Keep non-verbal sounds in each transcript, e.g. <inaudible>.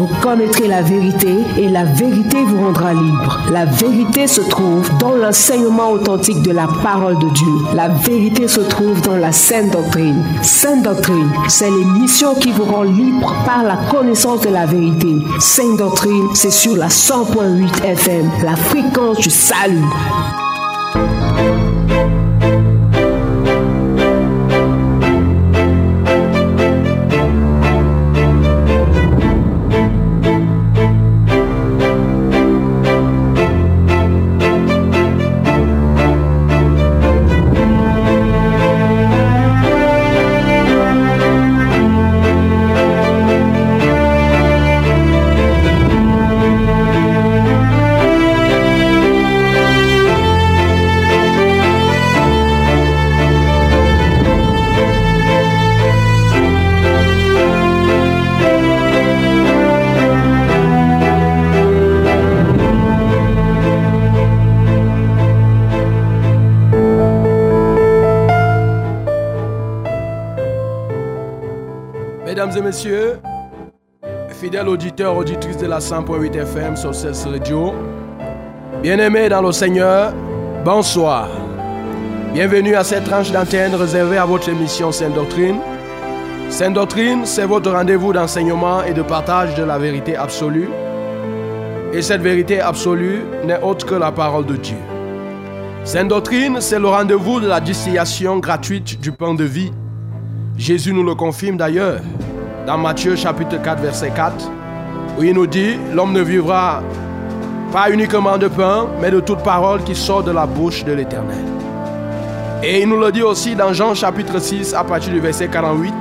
Vous connaîtrez la vérité et la vérité vous rendra libre. La vérité se trouve dans l'enseignement authentique de la parole de Dieu. La vérité se trouve dans la sainte doctrine. Sainte doctrine, c'est l'émission qui vous rend libre par la connaissance de la vérité. Sainte doctrine, c'est sur la 100.8 FM, la fréquence du salut. Messieurs, fidèles auditeurs, auditrices de la 100.8 FM sur cette radio, bien-aimés dans le Seigneur, bonsoir. Bienvenue à cette tranche d'antenne réservée à votre émission Sainte Doctrine. Sainte Doctrine, c'est votre rendez-vous d'enseignement et de partage de la vérité absolue. Et cette vérité absolue n'est autre que la parole de Dieu. Sainte Doctrine, c'est le rendez-vous de la distillation gratuite du pain de vie. Jésus nous le confirme d'ailleurs dans Matthieu chapitre 4 verset 4, où il nous dit, l'homme ne vivra pas uniquement de pain, mais de toute parole qui sort de la bouche de l'Éternel. Et il nous le dit aussi dans Jean chapitre 6 à partir du verset 48.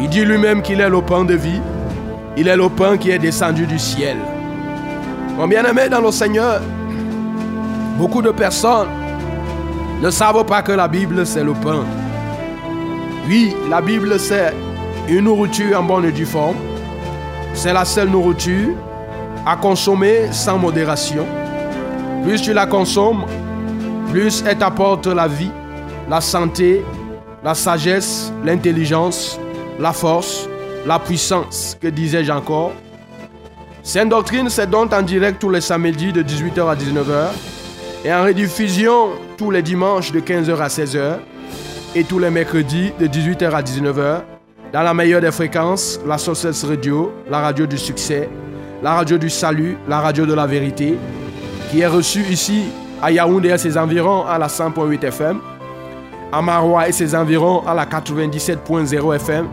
Il dit lui-même qu'il est le pain de vie, il est le pain qui est descendu du ciel. Mon bien-aimé dans le Seigneur, beaucoup de personnes ne savent pas que la Bible c'est le pain. Oui, la Bible c'est une nourriture en bonne et due forme, c'est la seule nourriture à consommer sans modération. Plus tu la consommes, plus elle t'apporte la vie, la santé, la sagesse, l'intelligence, la force, la puissance, que disais-je encore. Sainte Doctrine, c'est donc en direct tous les samedis de 18h à 19h et en rediffusion tous les dimanches de 15h à 16h et tous les mercredis de 18h à 19h dans la meilleure des fréquences, la Sources Radio, la radio du succès, la radio du salut, la radio de la vérité, qui est reçue ici à Yaoundé et ses environs à la 100.8 FM, à Marois et ses environs à la 97.0 FM,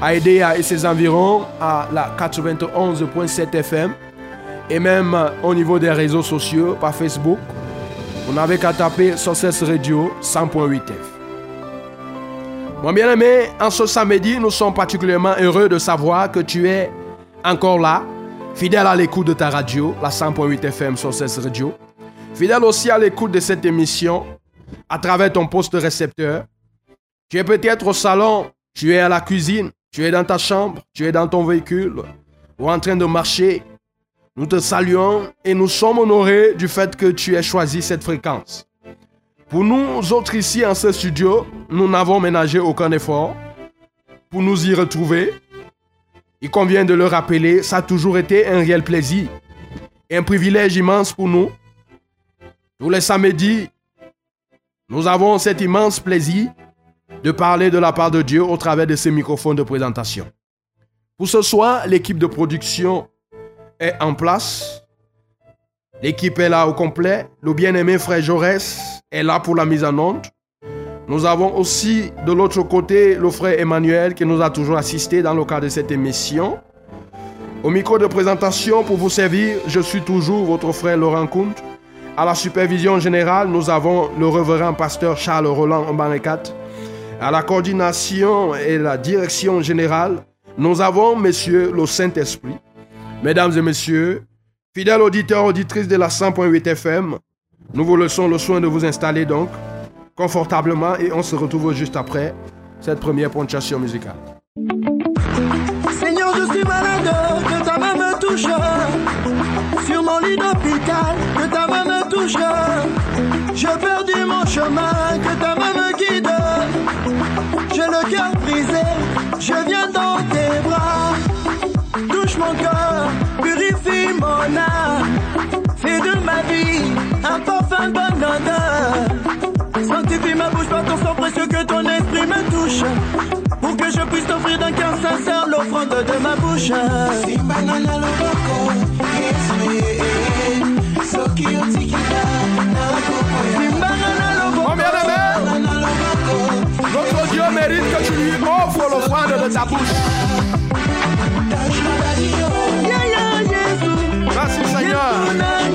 à Edea et ses environs à la 91.7 FM, et même au niveau des réseaux sociaux par Facebook, vous n'avez qu'à taper Sources Radio 100.8 FM. Mon bien-aimé, en ce samedi, nous sommes particulièrement heureux de savoir que tu es encore là, fidèle à l'écoute de ta radio, la 100.8 FM sur cette radio, fidèle aussi à l'écoute de cette émission à travers ton poste récepteur. Tu es peut-être au salon, tu es à la cuisine, tu es dans ta chambre, tu es dans ton véhicule ou en train de marcher. Nous te saluons et nous sommes honorés du fait que tu aies choisi cette fréquence. Pour nous autres ici en ce studio, nous n'avons ménagé aucun effort pour nous y retrouver. Il convient de le rappeler, ça a toujours été un réel plaisir et un privilège immense pour nous. Tous les samedis, nous avons cet immense plaisir de parler de la part de Dieu au travers de ces microphones de présentation. Pour ce soir, l'équipe de production est en place. L'équipe est là au complet. Le bien-aimé frère Jaurès est là pour la mise en onde. Nous avons aussi de l'autre côté le frère Emmanuel qui nous a toujours assisté dans le cadre de cette émission. Au micro de présentation pour vous servir, je suis toujours votre frère Laurent Kunt. À la supervision générale, nous avons le révérend pasteur Charles Roland Mbarikat. À la coordination et la direction générale, nous avons Monsieur le Saint-Esprit. Mesdames et messieurs, fidèles auditeurs, auditrices de la 100.8 FM, nous vous laissons le soin de vous installer donc confortablement et on se retrouve juste après cette première ponctuation musicale. Seigneur, je suis malade, que ta main me touche. Sur mon lit d'hôpital, que ta main me touche. J'ai perdu mon chemin, que ta main me guide. J'ai le cœur brisé, je viens dans tes bras. Touche mon cœur, purifie mon âme. Fais de ma vie odeur. Sanctifie ma bouche par ton sang précieux que ton esprit me touche. Pour que je puisse t'offrir d'un cœur sincère l'offrande de ma bouche. Mon bien-aimé, notre Dieu mérite que tu lui offres l'offrande de ta bouche. Merci Seigneur.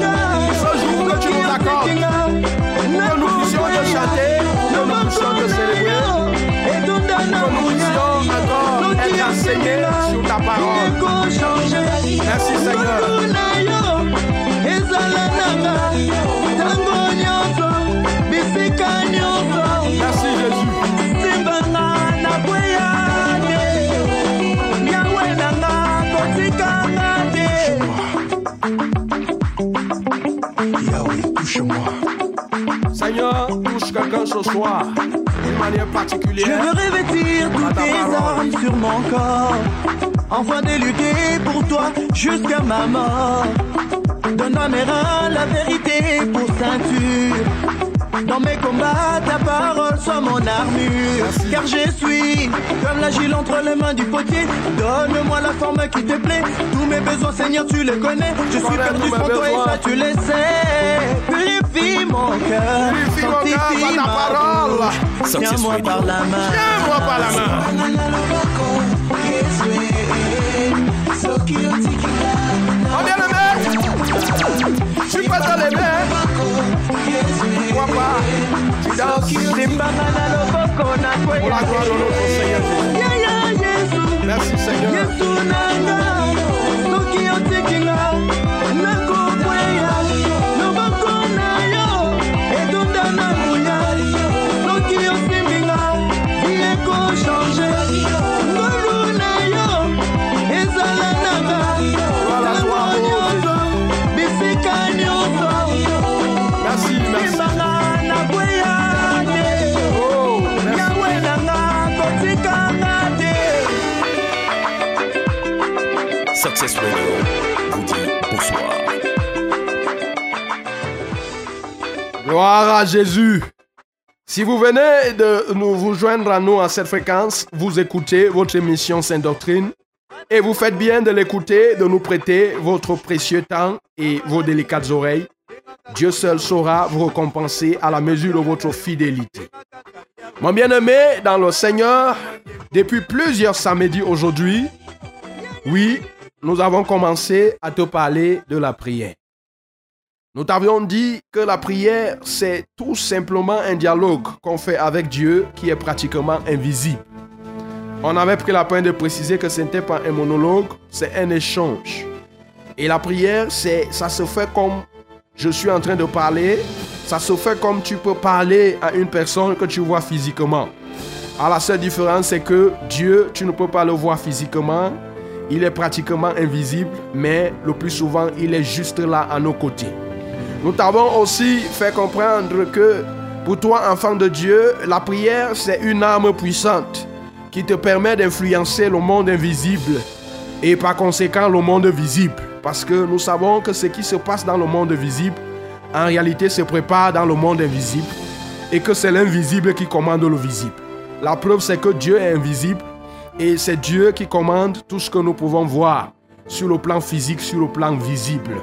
Enseignés sur ta parole. Merci Seigneur. Merci Jésus. Seigneur, touche quelqu'un ce soir d'une manière Je veux revêtir ta tes armes sur mon corps, afin de lutter pour toi jusqu'à ma mort. Donne à mes reins la vérité pour ceinture. Dans mes combats, ta parole soit mon armure. Car je suis comme l'agile entre les mains du potier. Donne-moi la forme qui te plaît. Tous mes besoins, Seigneur, tu les connais. Je suis perdu sans toi et ça, tu le sais. Purifie mon cœur. Purifie mon cœur par ta parole. Tiens-moi par la main. Tiens-moi par la main. Mon bien-aimé, tu peux te lever. Pourquoi Merci Seigneur. Radio vous. Gloire à Jésus. Si vous venez de nous vous joindre à nous à cette fréquence, vous écoutez votre émission Sainte Doctrine et vous faites bien de l'écouter, de nous prêter votre précieux temps et vos délicates oreilles. Dieu seul saura vous récompenser à la mesure de votre fidélité. Mon bien-aimé dans le Seigneur, depuis plusieurs samedis aujourd'hui, oui, nous avons commencé à te parler de la prière. Nous t'avions dit que la prière, c'est tout simplement un dialogue qu'on fait avec Dieu qui est pratiquement invisible. On avait pris la peine de préciser que ce n'était pas un monologue, c'est un échange. Et la prière, c'est, ça se fait comme je suis en train de parler, ça se fait comme tu peux parler à une personne que tu vois physiquement. Alors la seule différence, c'est que Dieu, tu ne peux pas le voir physiquement, il est pratiquement invisible, mais le plus souvent, il est juste là à nos côtés. Nous t'avons aussi fait comprendre que pour toi, enfant de Dieu, la prière, c'est une arme puissante qui te permet d'influencer le monde invisible et par conséquent le monde visible. Parce que nous savons que ce qui se passe dans le monde visible, en réalité, se prépare dans le monde invisible et que c'est l'invisible qui commande le visible. La preuve, c'est que Dieu est invisible et c'est Dieu qui commande tout ce que nous pouvons voir sur le plan physique, sur le plan visible.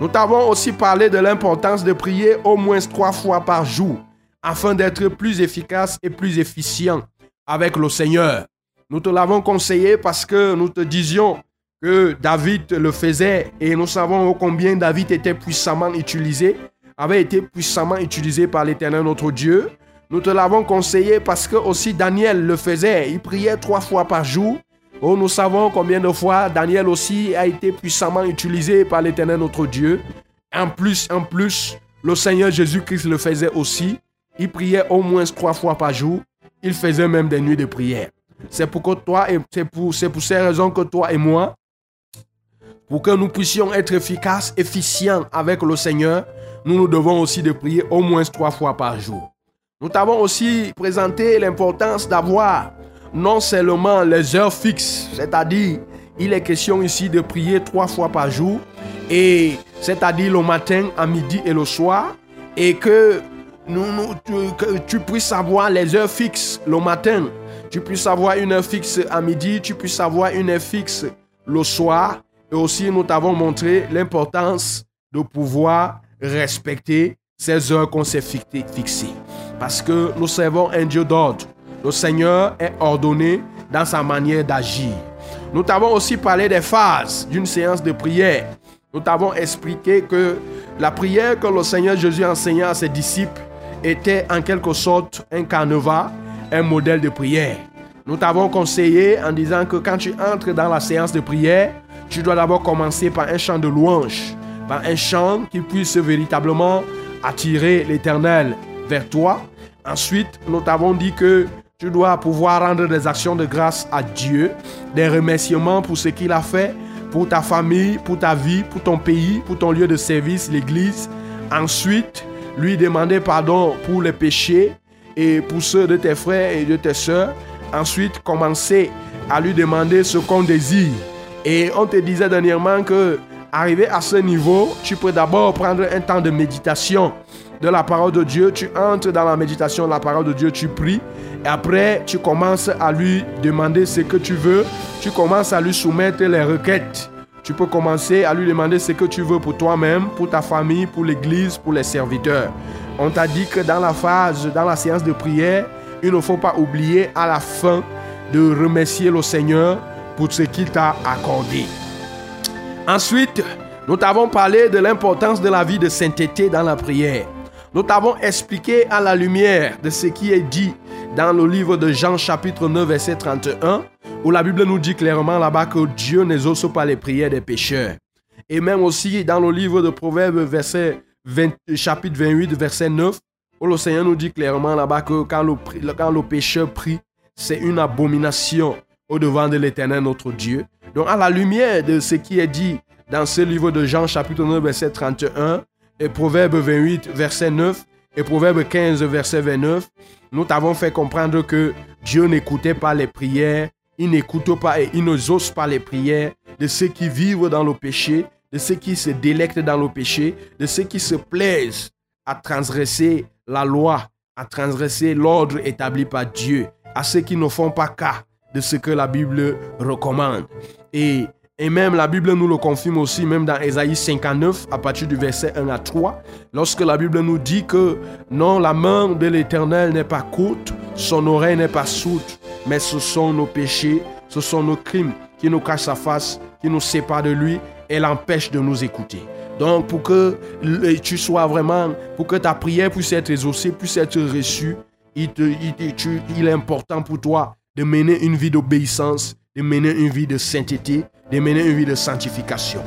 Nous t'avons aussi parlé de l'importance de prier au moins trois fois par jour afin d'être plus efficace et plus efficient avec le Seigneur. Nous te l'avons conseillé parce que nous te disions que David le faisait et nous savons combien David était puissamment utilisé, avait été puissamment utilisé par l'Éternel notre Dieu. Nous te l'avons conseillé parce que aussi Daniel le faisait. Il priait trois fois par jour. Oh, nous savons combien de fois Daniel aussi a été puissamment utilisé par l'Éternel notre Dieu. En plus, en plus, le Seigneur Jésus-Christ le faisait aussi. Il priait au moins trois fois par jour. Il faisait même des nuits de prière. C'est pour que toi et c'est pour, c'est pour ces raisons que toi et moi, pour que nous puissions être efficaces, efficients avec le Seigneur, nous nous devons aussi de prier au moins trois fois par jour. Nous t'avons aussi présenté l'importance d'avoir non seulement les heures fixes, c'est-à-dire il est question ici de prier trois fois par jour, et c'est-à-dire le matin, à midi et le soir, et que, nous, que tu puisses avoir les heures fixes le matin, tu puisses avoir une heure fixe à midi, tu puisses avoir une heure fixe le soir, et aussi nous t'avons montré l'importance de pouvoir respecter ces heures qu'on s'est fixées. Parce que nous servons un Dieu d'ordre. Le Seigneur est ordonné dans sa manière d'agir. Nous t'avons aussi parlé des phases d'une séance de prière. Nous t'avons expliqué que la prière que le Seigneur Jésus enseignait à ses disciples était en quelque sorte un carnaval, un modèle de prière. Nous t'avons conseillé en disant que quand tu entres dans la séance de prière, tu dois d'abord commencer par un chant de louange, par un chant qui puisse véritablement attirer l'Éternel vers toi. Ensuite, nous t'avons dit que tu dois pouvoir rendre des actions de grâce à Dieu, des remerciements pour ce qu'il a fait, pour ta famille, pour ta vie, pour ton pays, pour ton lieu de service, l'Église. Ensuite, lui demander pardon pour les péchés et pour ceux de tes frères et de tes soeurs. Ensuite, commencer à lui demander ce qu'on désire. Et on te disait dernièrement que arrivé à ce niveau, tu peux d'abord prendre un temps de méditation de la parole de Dieu. Tu entres dans la méditation de la parole de Dieu, tu pries. Et après, tu commences à lui demander ce que tu veux. Tu commences à lui soumettre les requêtes. Tu peux commencer à lui demander ce que tu veux pour toi-même, pour ta famille, pour l'église, pour les serviteurs. On t'a dit que dans la phase, dans la séance de prière, il ne faut pas oublier à la fin de remercier le Seigneur pour ce qu'il t'a accordé. Ensuite, nous t'avons parlé de l'importance de la vie de sainteté dans la prière. Nous t'avons expliqué à la lumière de ce qui est dit dans le livre de Jean chapitre 9 verset 31, où la Bible nous dit clairement là-bas que Dieu n'exauce pas les prières des pécheurs. Et même aussi dans le livre de Proverbes verset chapitre 28 verset 9, où le Seigneur nous dit clairement là-bas que quand le, quand le pécheur prie, c'est une abomination au devant de l'Éternel notre Dieu. Donc à la lumière de ce qui est dit dans ce livre de Jean chapitre 9 verset 31 et Proverbe 28 verset 9, et Proverbe 15, verset 29, nous t'avons fait comprendre que Dieu n'écoutait pas les prières, il n'écoute pas et il n'ose pas les prières de ceux qui vivent dans le péché, de ceux qui se délectent dans le péché, de ceux qui se plaisent à transgresser la loi, à transgresser l'ordre établi par Dieu, à ceux qui ne font pas cas de ce que la Bible recommande. Et et même la Bible nous le confirme aussi, même dans Ésaïe 59, à partir du verset 1 à 3, lorsque la Bible nous dit que non, la main de l'Éternel n'est pas courte, son oreille n'est pas sourde, mais ce sont nos péchés, ce sont nos crimes qui nous cachent sa face, qui nous séparent de lui et l'empêchent de nous écouter. Donc pour que tu sois vraiment, pour que ta prière puisse être exaucée, puisse être reçue, il, il est important pour toi de mener une vie d'obéissance, de mener une vie de sainteté, de mener une vie de sanctification.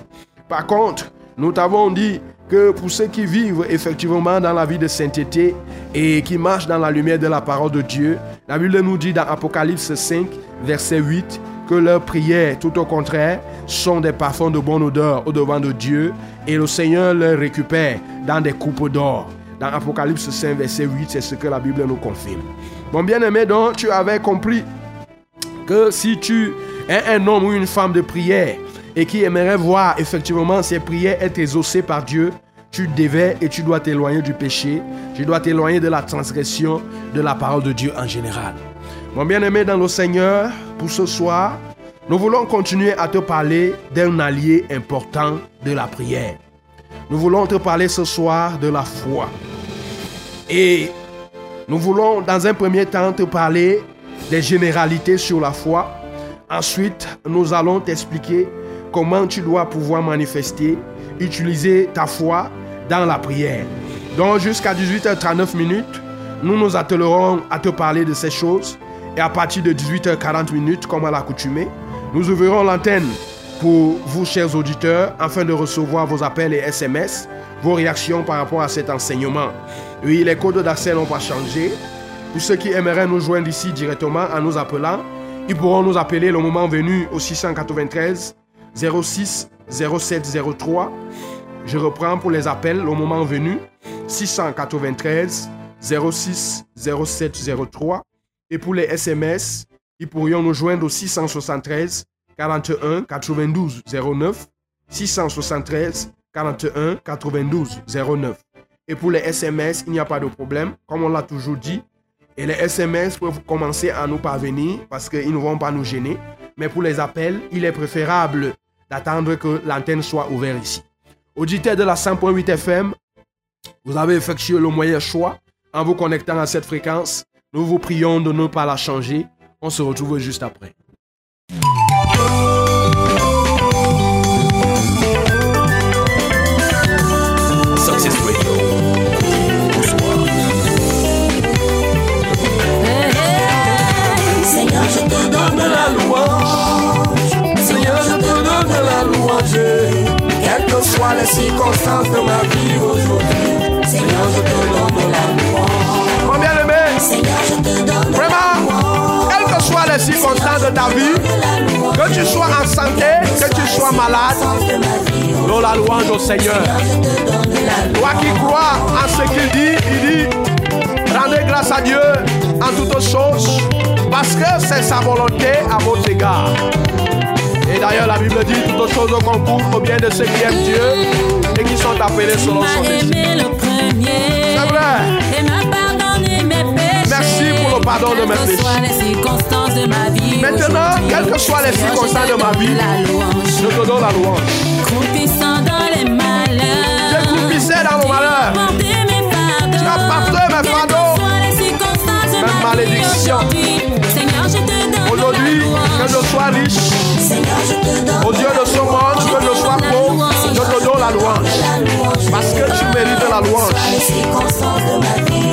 Par contre, nous t'avons dit que pour ceux qui vivent effectivement dans la vie de sainteté et qui marchent dans la lumière de la parole de Dieu, la Bible nous dit dans Apocalypse 5, verset 8, que leurs prières, tout au contraire, sont des parfums de bonne odeur au devant de Dieu et le Seigneur les récupère dans des coupes d'or. Dans Apocalypse 5, verset 8, c'est ce que la Bible nous confirme. Mon bien-aimé, donc, tu avais compris que si tu un homme ou une femme de prière et qui aimerait voir effectivement ses prières être exaucées par Dieu, tu devais et tu dois t'éloigner du péché, tu dois t'éloigner de la transgression de la parole de Dieu en général. Mon bien-aimé dans le Seigneur, pour ce soir, nous voulons continuer à te parler d'un allié important de la prière. Nous voulons te parler ce soir de la foi. Et nous voulons dans un premier temps te parler des généralités sur la foi Ensuite, nous allons t'expliquer comment tu dois pouvoir manifester, utiliser ta foi dans la prière. Donc jusqu'à 18h39 minutes, nous nous attellerons à te parler de ces choses. Et à partir de 18h40 minutes, comme à l'accoutumée, nous ouvrirons l'antenne pour vous, chers auditeurs, afin de recevoir vos appels et SMS, vos réactions par rapport à cet enseignement. Oui, les codes d'accès n'ont pas changé. Pour ceux qui aimeraient nous joindre ici directement en nous appelant, ils pourront nous appeler le moment venu au 693 06 07 03. Je reprends pour les appels le moment venu 693 06 07 03. Et pour les SMS, ils pourront nous joindre au 673 41 92 09. 673 41 92 09. Et pour les SMS, il n'y a pas de problème, comme on l'a toujours dit. Et les SMS peuvent commencer à nous parvenir parce qu'ils ne vont pas nous gêner. Mais pour les appels, il est préférable d'attendre que l'antenne soit ouverte ici. Auditeurs de la 100.8 FM, vous avez effectué le moyen choix en vous connectant à cette fréquence. Nous vous prions de ne pas la changer. On se retrouve juste après. Louange au Seigneur. Toi qui crois en ce qu'il dit, il dit, rendez grâce à Dieu en toutes choses, parce que c'est sa volonté à votre égard. Et d'ailleurs, la Bible dit, toutes choses concourent au bien de ceux qui aiment Dieu et qui sont appelés selon son dessein. Pardon de mes péchés. Maintenant, quelles que soient les circonstances je te de ma donne vie, La louange. Je te donne la louange. Croupissant dans les malheurs. Je croupissais dans mon malheur. Tu as porté mes porté mes Quelles que fardeaux. soient les circonstances de Même ma vie malédiction. aujourd'hui, que je sois riche, au Dieu de ce monde, que je sois pauvre, je te donne la louange. Parce que tu mérites la louange.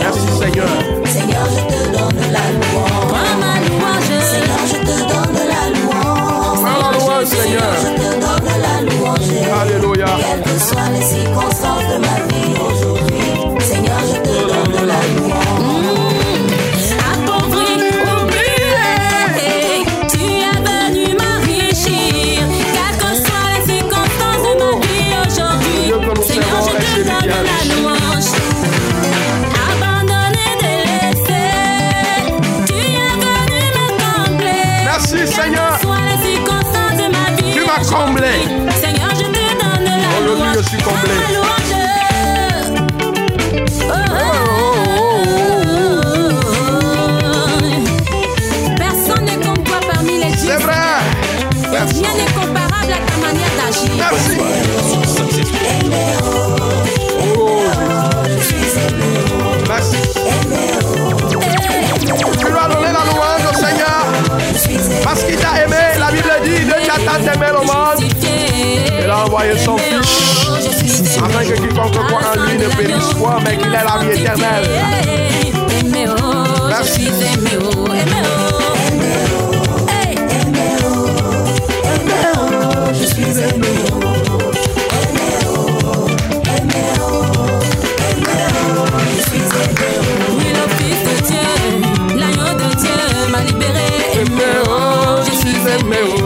Merci Seigneur. Seigneur, je te donne la louange. Prends ma louange. Seigneur, je te donne la louange. Louange, Seigneur. Je te donne la louange. Alléluia. Quelles que soient les circonstances de ma vie aujourd'hui. Seigneur. Tu m'as comblé. Seigneur, je te donne la Aujourd'hui, louange. je suis comblé. Monde. Il a envoyé son Fils afin que quiconque croit en lui ne périsse point, mais qu'il ait la vie éternelle. Oh, Merci. oh, oh. Je suis aimé. Oh, je suis aimé, oh.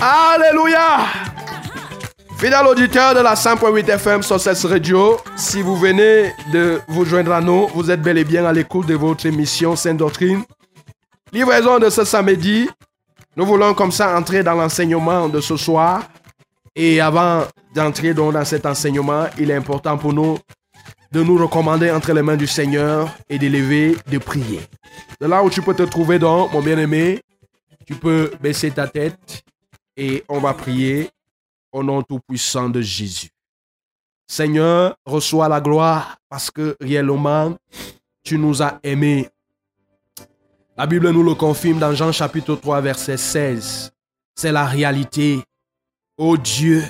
Alléluia. Fidèle auditeur de la 100.8 FM sur cette radio, si vous venez de vous joindre à nous, vous êtes bel et bien à l'écoute de votre émission Sainte Doctrine. Livraison de ce samedi. Nous voulons comme ça entrer dans l'enseignement de ce soir. Et avant d'entrer donc dans cet enseignement, il est important pour nous de nous recommander entre les mains du Seigneur et d'élever, de prier. De là où tu peux te trouver donc, mon bien-aimé, tu peux baisser ta tête et on va prier au nom tout-puissant de Jésus. Seigneur, reçois la gloire parce que réellement, tu nous as aimés. La Bible nous le confirme dans Jean chapitre 3, verset 16. C'est la réalité. Ô Dieu,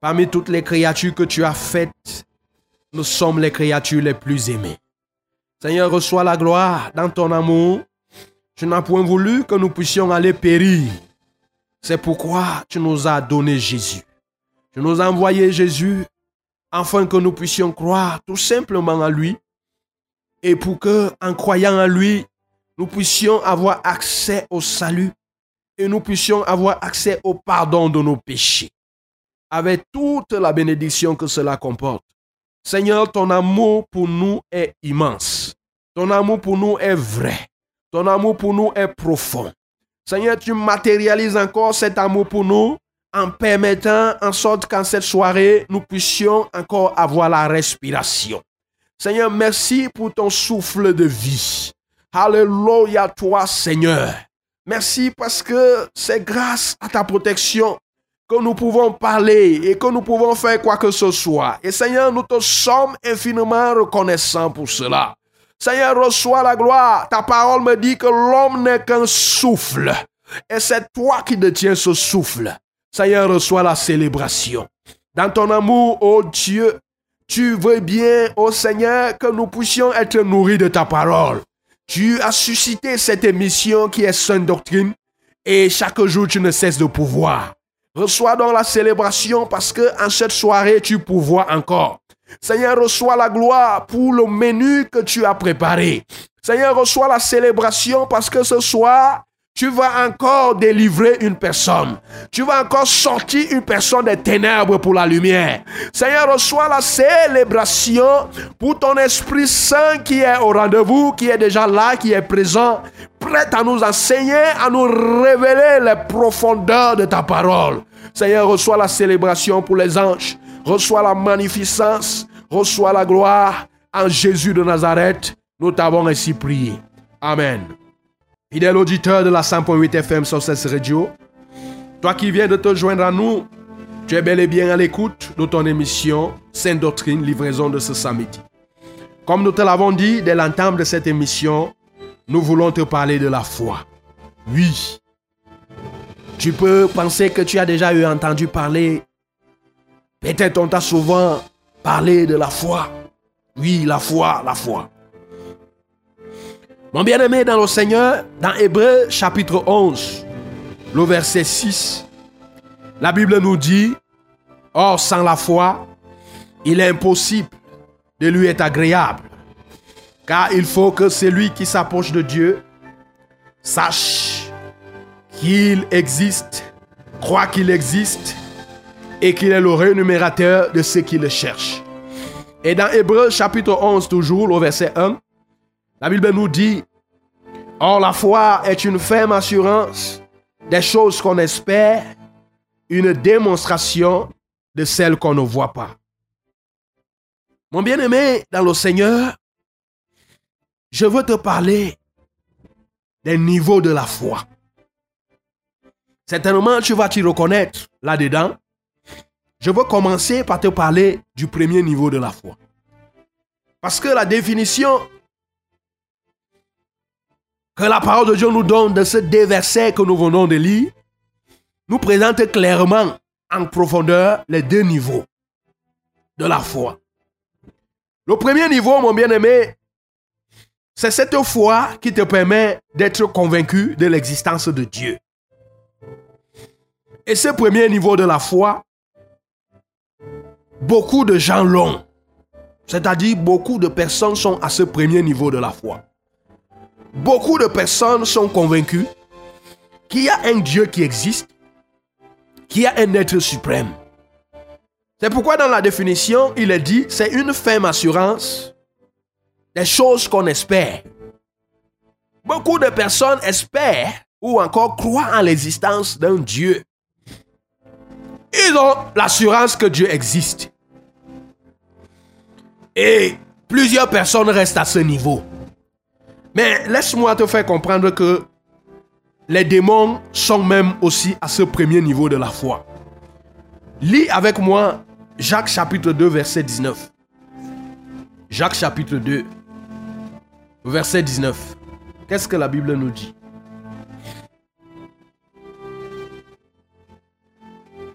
parmi toutes les créatures que tu as faites, nous sommes les créatures les plus aimées. Seigneur, reçois la gloire dans ton amour. Tu n'as point voulu que nous puissions aller périr. C'est pourquoi tu nous as donné Jésus. Tu nous as envoyé Jésus afin que nous puissions croire tout simplement à lui et pour que, en croyant en lui, nous puissions avoir accès au salut et nous puissions avoir accès au pardon de nos péchés, avec toute la bénédiction que cela comporte. Seigneur, ton amour pour nous est immense. Ton amour pour nous est vrai. Ton amour pour nous est profond. Seigneur, tu matérialises encore cet amour pour nous en permettant en sorte qu'en cette soirée, nous puissions encore avoir la respiration. Seigneur, merci pour ton souffle de vie. Alléluia toi, Seigneur. Merci parce que c'est grâce à ta protection que nous pouvons parler et que nous pouvons faire quoi que ce soit. Et Seigneur, nous te sommes infiniment reconnaissants pour cela. Seigneur, reçois la gloire. Ta parole me dit que l'homme n'est qu'un souffle. Et c'est toi qui détiens ce souffle. Seigneur, reçois la célébration. Dans ton amour, ô Dieu, tu veux bien, ô Seigneur, que nous puissions être nourris de ta parole. Tu as suscité cette émission qui est Sainte Doctrine et chaque jour tu ne cesses de pouvoir. Reçois donc la célébration parce que en cette soirée tu pouvois encore. Seigneur, reçois la gloire pour le menu que tu as préparé. Seigneur, reçois la célébration parce que ce soir, tu vas encore délivrer une personne. Tu vas encore sortir une personne des ténèbres pour la lumière. Seigneur, reçois la célébration pour ton Esprit Saint qui est au rendez-vous, qui est déjà là, qui est présent, prêt à nous enseigner, à nous révéler les profondeurs de ta parole. Seigneur, reçois la célébration pour les anges. Reçois la magnificence. Reçois la gloire. En Jésus de Nazareth, nous t'avons ainsi prié. Amen. Fidèle auditeur de la 100.8 FM sur cette radio, toi qui viens de te joindre à nous, tu es bel et bien à l'écoute de ton émission Sainte Doctrine, livraison de ce samedi. Comme nous te l'avons dit dès l'entame de cette émission, nous voulons te parler de la foi. Oui. Tu peux penser que tu as déjà eu entendu parler. Peut-être on t'a souvent parlé de la foi. Oui, la foi, la foi. Mon bien-aimé dans le Seigneur, dans Hébreu chapitre 11, le verset 6, la Bible nous dit, Or sans la foi, il est impossible de lui être agréable, car il faut que celui qui s'approche de Dieu sache qu'il existe, croit qu'il existe et qu'il est le rémunérateur de ceux qui le cherchent. Et dans Hébreu chapitre 11, toujours, le verset 1, la Bible nous dit, Or la foi est une ferme assurance des choses qu'on espère, une démonstration de celles qu'on ne voit pas. Mon bien-aimé dans le Seigneur, je veux te parler des niveaux de la foi. Certainement, tu vas t'y reconnaître là-dedans. Je veux commencer par te parler du premier niveau de la foi. Parce que la définition que la parole de Dieu nous donne de ces deux versets que nous venons de lire nous présente clairement en profondeur les deux niveaux de la foi. Le premier niveau, mon bien-aimé, c'est cette foi qui te permet d'être convaincu de l'existence de Dieu. Et ce premier niveau de la foi, beaucoup de gens l'ont. C'est-à-dire beaucoup de personnes sont à ce premier niveau de la foi. Beaucoup de personnes sont convaincues qu'il y a un Dieu qui existe, qu'il y a un être suprême. C'est pourquoi dans la définition, il est dit, c'est une ferme assurance des choses qu'on espère. Beaucoup de personnes espèrent ou encore croient en l'existence d'un Dieu. Ils ont l'assurance que Dieu existe. Et plusieurs personnes restent à ce niveau. Mais laisse-moi te faire comprendre que les démons sont même aussi à ce premier niveau de la foi. Lis avec moi Jacques chapitre 2, verset 19. Jacques chapitre 2, verset 19. Qu'est-ce que la Bible nous dit?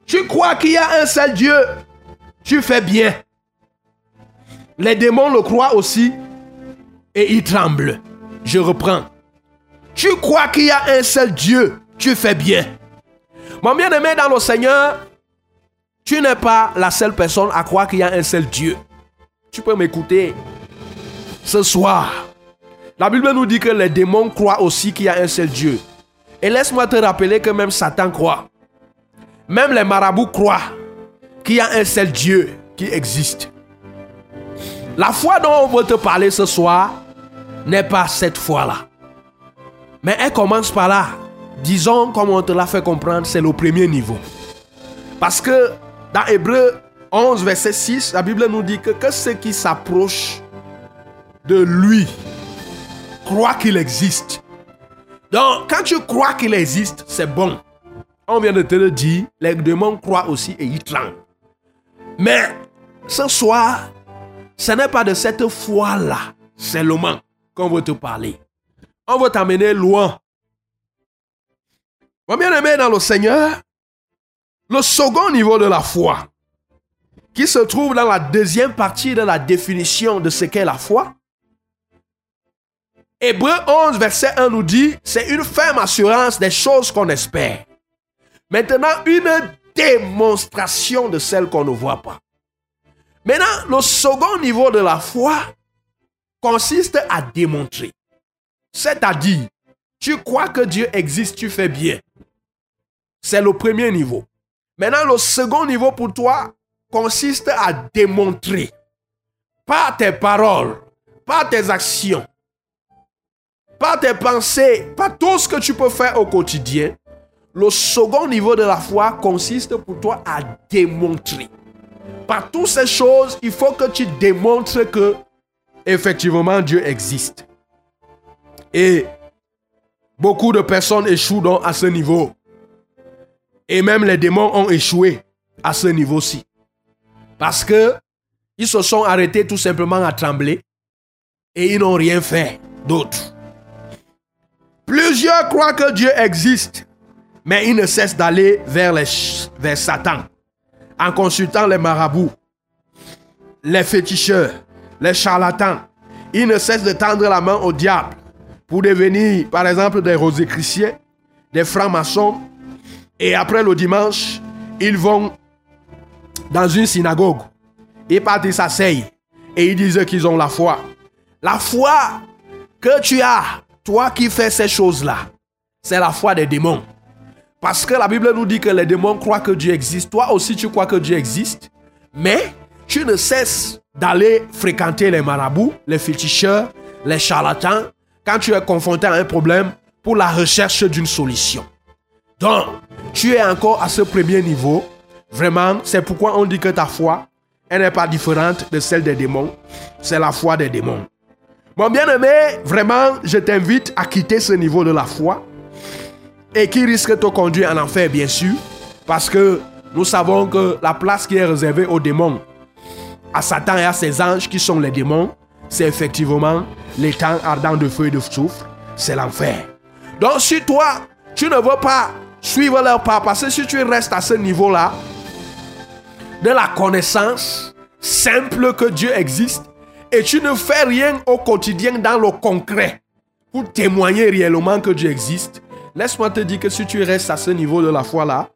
Tu crois qu'il y a un seul Dieu? Tu fais bien. Les démons le croient aussi et ils tremblent. Je reprends. Tu crois qu'il y a un seul Dieu? Tu fais bien. Mon bien-aimé dans le Seigneur, tu n'es pas la seule personne à croire qu'il y a un seul Dieu. Tu peux m'écouter. Ce soir, la Bible nous dit que les démons croient aussi qu'il y a un seul Dieu. Et laisse-moi te rappeler que même Satan croit. Même les marabouts croient qu'il y a un seul Dieu qui existe. La foi dont on veut te parler ce soir n'est pas cette foi-là. Mais elle commence par là. Disons, comme on te l'a fait comprendre, c'est le premier niveau. Parce que dans Hébreu 11, verset 6, la Bible nous dit que, que ceux qui s'approchent de lui croient qu'il existe. Donc, quand tu crois qu'il existe, c'est bon. On vient de te le dire, les démons croient aussi et ils tremblent. Mais ce soir, ce n'est pas de cette foi-là seulement qu'on veut te parler. On veut t'amener loin. Mon bien-aimé dans le Seigneur, le second niveau de la foi, qui se trouve dans la deuxième partie de la définition de ce qu'est la foi, Hébreu 11, verset 1 nous dit, c'est une ferme assurance des choses qu'on espère. Maintenant, une démonstration de celles qu'on ne voit pas. Maintenant, le second niveau de la foi consiste à démontrer. C'est-à-dire, tu crois que Dieu existe, tu fais bien. C'est le premier niveau. Maintenant, le second niveau pour toi consiste à démontrer par tes paroles, par tes actions, par tes pensées, par tout ce que tu peux faire au quotidien. Le second niveau de la foi consiste pour toi à démontrer. Par toutes ces choses, il faut que tu démontres que effectivement Dieu existe. Et beaucoup de personnes échouent donc à ce niveau. Et même les démons ont échoué à ce niveau-ci. Parce que ils se sont arrêtés tout simplement à trembler et ils n'ont rien fait d'autre. Plusieurs croient que Dieu existe, mais ils ne cessent d'aller vers, Satan en consultant les marabouts, les féticheurs, les charlatans. Ils ne cessent de tendre la main au diable pour devenir, par exemple, des rosécriciens, des francs-maçons. Et après le dimanche, ils vont dans une synagogue. Ils partent, ils s'asseyent et ils disent qu'ils ont la foi. La foi que tu as, toi qui fais ces choses-là, c'est la foi des démons. Parce que la Bible nous dit que les démons croient que Dieu existe. Toi aussi, tu crois que Dieu existe. Mais tu ne cesses d'aller fréquenter les marabouts, les féticheurs, les charlatans, quand tu es confronté à un problème pour la recherche d'une solution. Donc, tu es encore à ce premier niveau. Vraiment, c'est pourquoi on dit que ta foi, elle n'est pas différente de celle des démons. C'est la foi des démons. Mon bien-aimé, vraiment, je t'invite à quitter ce niveau de la foi et qui risque de te conduire en enfer, bien sûr, parce que nous savons que la place qui est réservée aux démons, à Satan et à ses anges qui sont les démons, c'est effectivement les temps ardents de feu et de soufre, c'est l'enfer. Donc si toi, tu ne veux pas suivre leur pas, parce que si tu restes à ce niveau-là, de la connaissance simple que Dieu existe, et tu ne fais rien au quotidien dans le concret pour témoigner réellement que Dieu existe, laisse-moi te dire que si tu restes à ce niveau de la foi-là,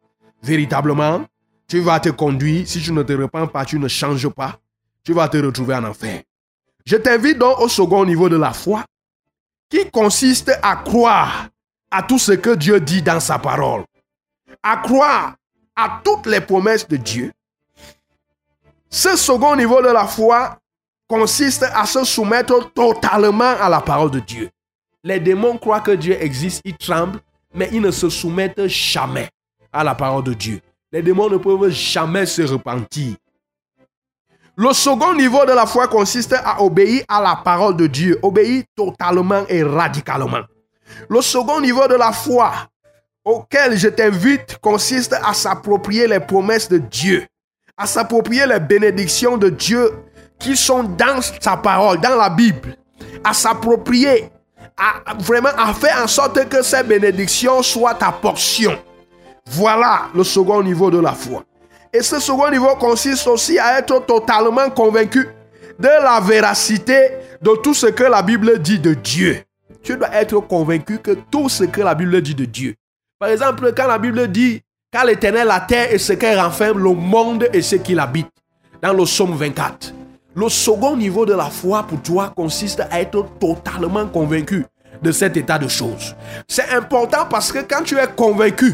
véritablement, tu vas te conduire, si tu ne te repens pas, tu ne changes pas, tu vas te retrouver en enfer. Je t'invite donc au second niveau de la foi, qui consiste à croire à tout ce que Dieu dit dans sa parole, à croire à toutes les promesses de Dieu. Ce second niveau de la foi consiste à se soumettre totalement à la parole de Dieu. Les démons croient que Dieu existe, ils tremblent, mais ils ne se soumettent jamais à la parole de Dieu. Les démons ne peuvent jamais se repentir. Le second niveau de la foi consiste à obéir à la parole de Dieu, obéir totalement et radicalement. Le second niveau de la foi auquel je t'invite consiste à s'approprier les promesses de Dieu, à s'approprier les bénédictions de Dieu qui sont dans sa parole, dans la Bible, à s'approprier, à vraiment à faire en sorte que ces bénédictions soient ta portion. Voilà le second niveau de la foi. Et ce second niveau consiste aussi à être totalement convaincu de la véracité de tout ce que la Bible dit de Dieu. Tu dois être convaincu que tout ce que la Bible dit de Dieu. Par exemple, quand la Bible dit car l'éternel la terre et ce qu'elle renferme, le monde et ce qu'il habite. Dans le psaume 24. Le second niveau de la foi pour toi consiste à être totalement convaincu de cet état de choses. C'est important parce que quand tu es convaincu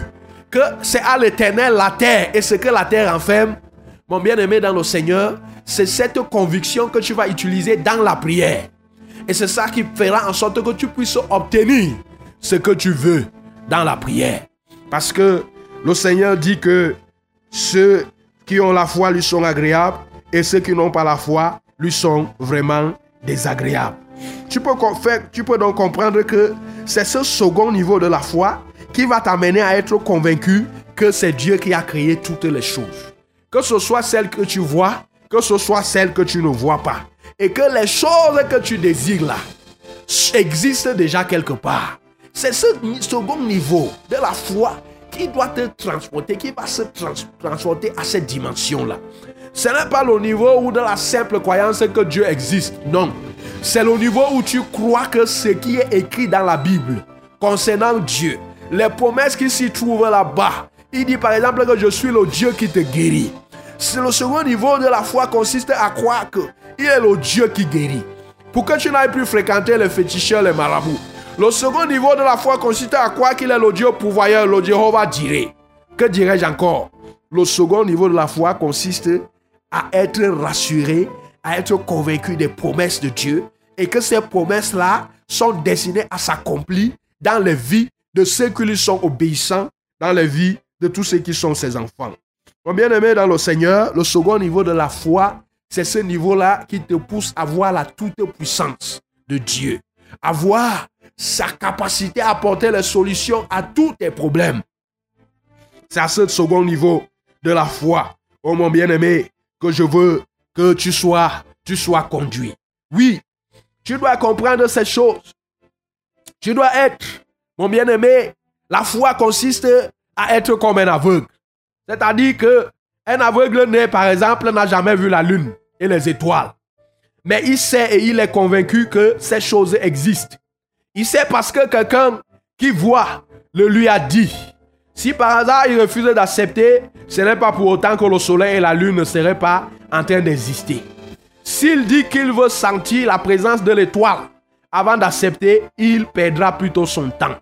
que c'est à l'éternel la terre et ce que la terre renferme, mon bien-aimé dans le Seigneur, c'est cette conviction que tu vas utiliser dans la prière. Et c'est ça qui fera en sorte que tu puisses obtenir ce que tu veux dans la prière. Parce que le Seigneur dit que ceux qui ont la foi lui sont agréables et ceux qui n'ont pas la foi lui sont vraiment désagréables. Tu peux, donc comprendre que c'est ce second niveau de la foi qui va t'amener à être convaincu que c'est Dieu qui a créé toutes les choses. Que ce soit celles que tu vois, que ce soit celles que tu ne vois pas. Et que les choses que tu désires là existent déjà quelque part. C'est ce second niveau de la foi qui doit te transporter, qui va se transporter à cette dimension-là. Ce n'est pas le niveau où dans la simple croyance que Dieu existe. Non. C'est le niveau où tu crois que ce qui est écrit dans la Bible concernant Dieu, les promesses qui s'y trouvent là-bas. Il dit par exemple que je suis le Dieu qui te guérit. Le second niveau de la foi consiste à croire que il est le Dieu qui guérit. Pour que tu n'ailles plus fréquenter les féticheurs, les marabouts. Le second niveau de la foi consiste à croire qu'il est le Dieu pourvoyeur, le Jéhovah dirait. Que dirais-je encore? Le second niveau de la foi consiste à être rassuré, à être convaincu des promesses de Dieu et que ces promesses-là sont destinées à s'accomplir dans les vies de ceux qui lui sont obéissants, dans les vies de tous ceux qui sont ses enfants. Mon bien-aimé dans le Seigneur, le second niveau de la foi, c'est ce niveau-là qui te pousse à voir la toute-puissance de Dieu, à voir sa capacité à apporter les solutions à tous tes problèmes. C'est à ce second niveau de la foi, oh mon bien-aimé, que je veux que tu sois, tu sois conduit. Oui, tu dois comprendre ces choses. Tu dois être, mon bien-aimé, la foi consiste à être comme un aveugle. C'est-à-dire que un aveugle né, par exemple, n'a jamais vu la lune et les étoiles. Mais il sait et il est convaincu que ces choses existent. Il sait parce que quelqu'un qui voit le lui a dit. Si par hasard il refuse d'accepter, ce n'est pas pour autant que le soleil et la lune ne seraient pas en train d'exister. S'il dit qu'il veut sentir la présence de l'étoile avant d'accepter, il perdra plutôt son temps.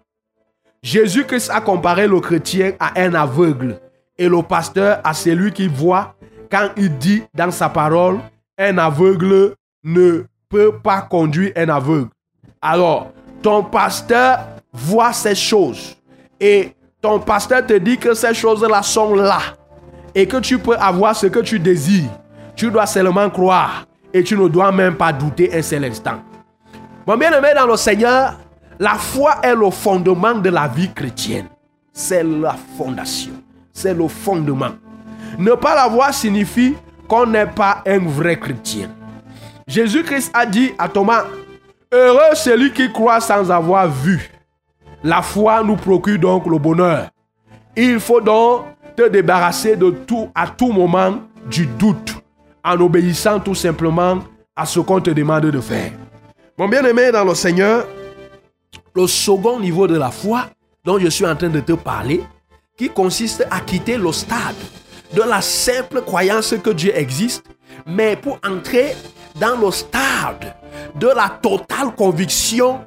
Jésus-Christ a comparé le chrétien à un aveugle et le pasteur à celui qui voit quand il dit dans sa parole, un aveugle ne peut pas conduire un aveugle. Alors, ton pasteur voit ces choses et ton pasteur te dit que ces choses-là sont là et que tu peux avoir ce que tu désires. Tu dois seulement croire et tu ne dois même pas douter un seul instant. Mon bien-aimé dans le Seigneur, la foi est le fondement de la vie chrétienne. C'est la fondation. C'est le fondement. Ne pas la voir signifie qu'on n'est pas un vrai chrétien. Jésus-Christ a dit à Thomas, Heureux celui qui croit sans avoir vu. La foi nous procure donc le bonheur. Il faut donc te débarrasser de tout à tout moment du doute en obéissant tout simplement à ce qu'on te demande de faire. Mon bien-aimé dans le Seigneur, le second niveau de la foi dont je suis en train de te parler, qui consiste à quitter le stade de la simple croyance que Dieu existe, mais pour entrer dans le stade de la totale conviction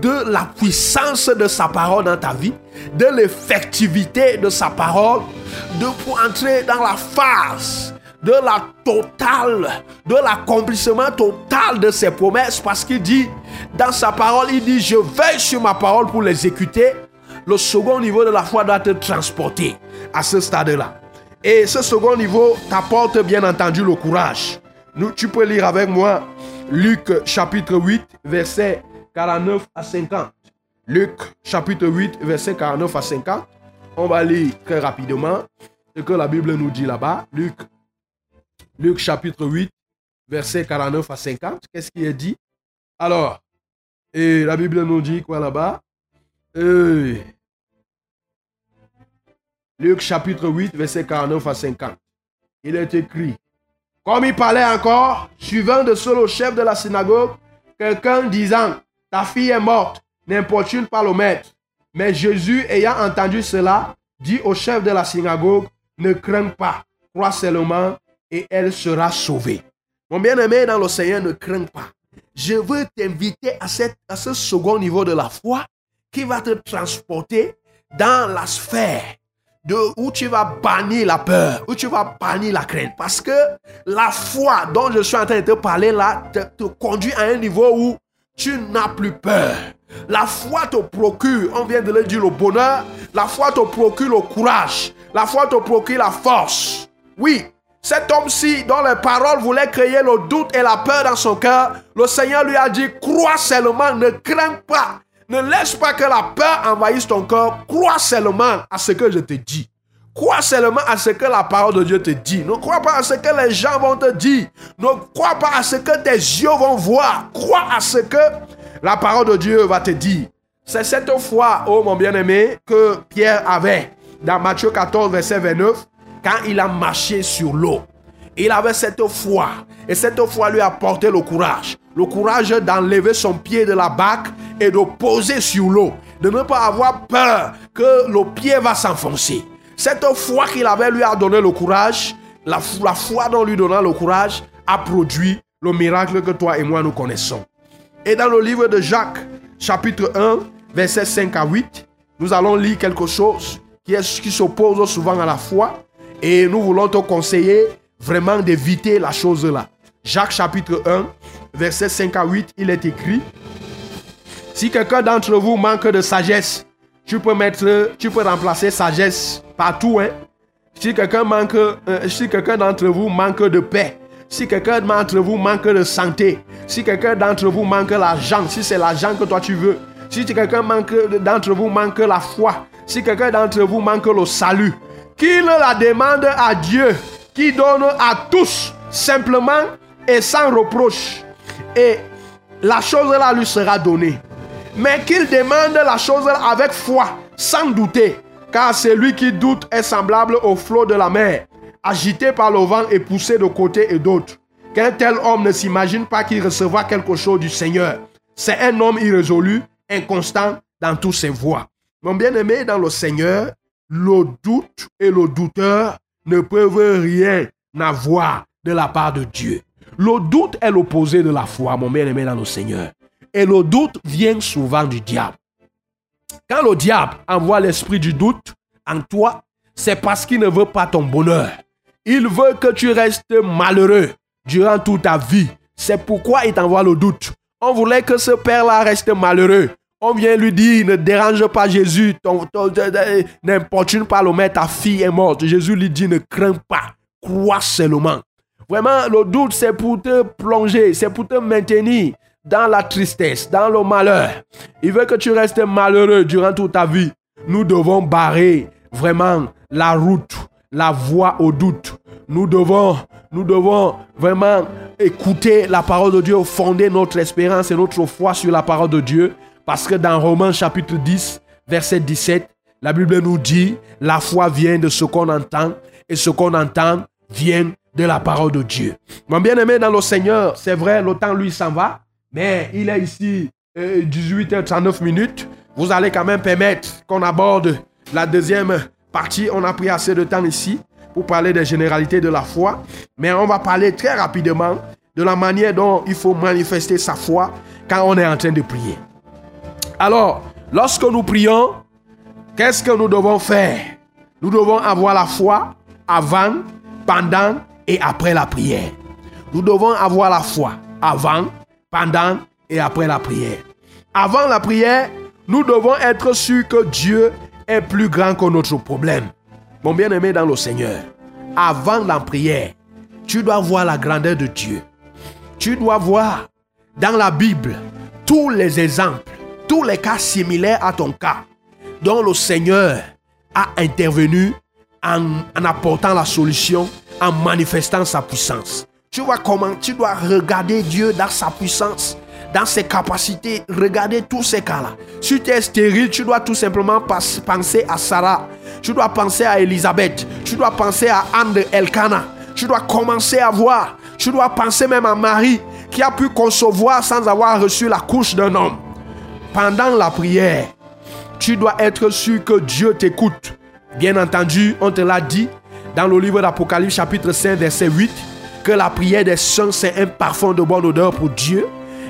de la puissance de sa parole dans ta vie, de l'effectivité de sa parole, de pour entrer dans la phase de la totale, de l'accomplissement total de ses promesses, parce qu'il dit dans sa parole, il dit, je veille sur ma parole pour l'exécuter. Le second niveau de la foi doit te transporter à ce stade-là. Et ce second niveau t'apporte bien entendu le courage. Nous, tu peux lire avec moi Luc chapitre 8, verset 49 à 50. Luc chapitre 8, verset 49 à 50. On va lire très rapidement ce que la Bible nous dit là-bas. Luc Luc chapitre 8, verset 49 à 50. Qu'est-ce qui est dit? Alors, et la Bible nous dit quoi là-bas? Euh, Luc chapitre 8, verset 49 à 50. Il est écrit, comme il parlait encore, suivant de seul au chef de la synagogue, quelqu'un disant, ta fille est morte, n'importune pas le maître. Mais Jésus, ayant entendu cela, dit au chef de la synagogue, ne crains pas, crois seulement et elle sera sauvée. Mon bien-aimé dans le Seigneur, ne crains pas. Je veux t'inviter à, ce second niveau de la foi qui va te transporter dans la sphère de, où tu vas bannir la peur, où tu vas bannir la crainte. Parce que la foi dont je suis en train de te parler là te conduit à un niveau où tu n'as plus peur. La foi te procure, on vient de le dire, le bonheur. La foi te procure le courage. La foi te procure la force. Oui, cet homme-ci, dont les paroles voulaient créer le doute et la peur dans son cœur, le Seigneur lui a dit, crois seulement, ne crains pas. Ne laisse pas que la peur envahisse ton cœur. Crois seulement à ce que je te dis. Crois seulement à ce que la parole de Dieu te dit. Ne crois pas à ce que les gens vont te dire. Ne crois pas à ce que tes yeux vont voir. Crois à ce que la parole de Dieu va te dire. C'est cette foi, oh mon bien-aimé, que Pierre avait dans Matthieu 14, verset 29, quand il a marché sur l'eau. Il avait cette foi. Et cette foi lui a apporté le courage. Le courage d'enlever son pied de la barque et de poser sur l'eau. De ne pas avoir peur que le pied va s'enfoncer. Cette foi qu'il avait lui a donné le courage. La, foi dont lui donnant le courage a produit le miracle que toi et moi nous connaissons. Et dans le livre de Jacques, chapitre 1, versets 5 à 8, nous allons lire quelque chose qui, qui s'oppose souvent à la foi. Et nous voulons te conseiller vraiment d'éviter la chose là. Jacques chapitre 1, versets 5 à 8, il est écrit, si quelqu'un d'entre vous manque de sagesse, tu peux mettre, tu peux remplacer sagesse partout, hein. Si quelqu'un manque, euh, si quelqu'un d'entre vous manque de paix, si quelqu'un d'entre vous manque de santé, si quelqu'un d'entre vous manque l'argent, si c'est l'argent que toi tu veux, si quelqu'un d'entre vous manque la foi, si quelqu'un d'entre vous manque le salut, qu'il la demande à Dieu, qui donne à tous simplement et sans reproche, et la chose là lui sera donnée. Mais qu'il demande la chose avec foi, sans douter, car celui qui doute est semblable au flot de la mer, agité par le vent et poussé de côté et d'autre. Qu'un tel homme ne s'imagine pas qu'il recevra quelque chose du Seigneur. C'est un homme irrésolu, inconstant dans toutes ses voies. Mon bien-aimé dans le Seigneur, le doute et le douteur ne peuvent rien avoir de la part de Dieu. Le doute est l'opposé de la foi, mon bien-aimé dans le Seigneur. Et le doute vient souvent du diable. Quand le diable envoie l'esprit du doute en toi, c'est parce qu'il ne veut pas ton bonheur. Il veut que tu restes malheureux durant toute ta vie. C'est pourquoi il t'envoie le doute. On voulait que ce père-là reste malheureux. On vient lui dire, ne dérange pas Jésus, n'importune pas le maître, ta fille est morte. Jésus lui dit, ne crains pas, crois seulement. Vraiment, le doute, c'est pour te plonger, c'est pour te maintenir dans la tristesse, dans le malheur. Il veut que tu restes malheureux durant toute ta vie. Nous devons barrer vraiment la route, la voie au doute. Nous devons, nous devons vraiment écouter la parole de Dieu, fonder notre espérance et notre foi sur la parole de Dieu. Parce que dans Romains chapitre 10, verset 17, la Bible nous dit, la foi vient de ce qu'on entend et ce qu'on entend vient de la parole de Dieu. Mon bien-aimé dans le Seigneur, c'est vrai, le temps lui s'en va, il est ici euh, 18h39 minutes. Vous allez quand même permettre qu'on aborde la deuxième partie. On a pris assez de temps ici pour parler des généralités de la foi, mais on va parler très rapidement de la manière dont il faut manifester sa foi quand on est en train de prier. Alors, lorsque nous prions, qu'est-ce que nous devons faire? Nous devons avoir la foi avant, pendant et après la prière. Nous devons avoir la foi avant, pendant et après la prière. Avant la prière, nous devons être sûrs que Dieu est plus grand que notre problème. Mon bien-aimé dans le Seigneur, avant la prière, tu dois voir la grandeur de Dieu. Tu dois voir dans la Bible tous les exemples, tous les cas similaires à ton cas, dont le Seigneur a intervenu en, en apportant la solution en manifestant sa puissance. Tu vois comment tu dois regarder Dieu dans sa puissance, dans ses capacités, regarder tous ces cas-là. Si tu es stérile, tu dois tout simplement penser à Sarah. Tu dois penser à Elisabeth. Tu dois penser à Anne de Elkana. Tu dois commencer à voir. Tu dois penser même à Marie qui a pu concevoir sans avoir reçu la couche d'un homme. Pendant la prière, tu dois être sûr que Dieu t'écoute. Bien entendu, on te l'a dit dans le livre d'Apocalypse chapitre 5 verset 8 que la prière des saints c'est un parfum de bonne odeur pour Dieu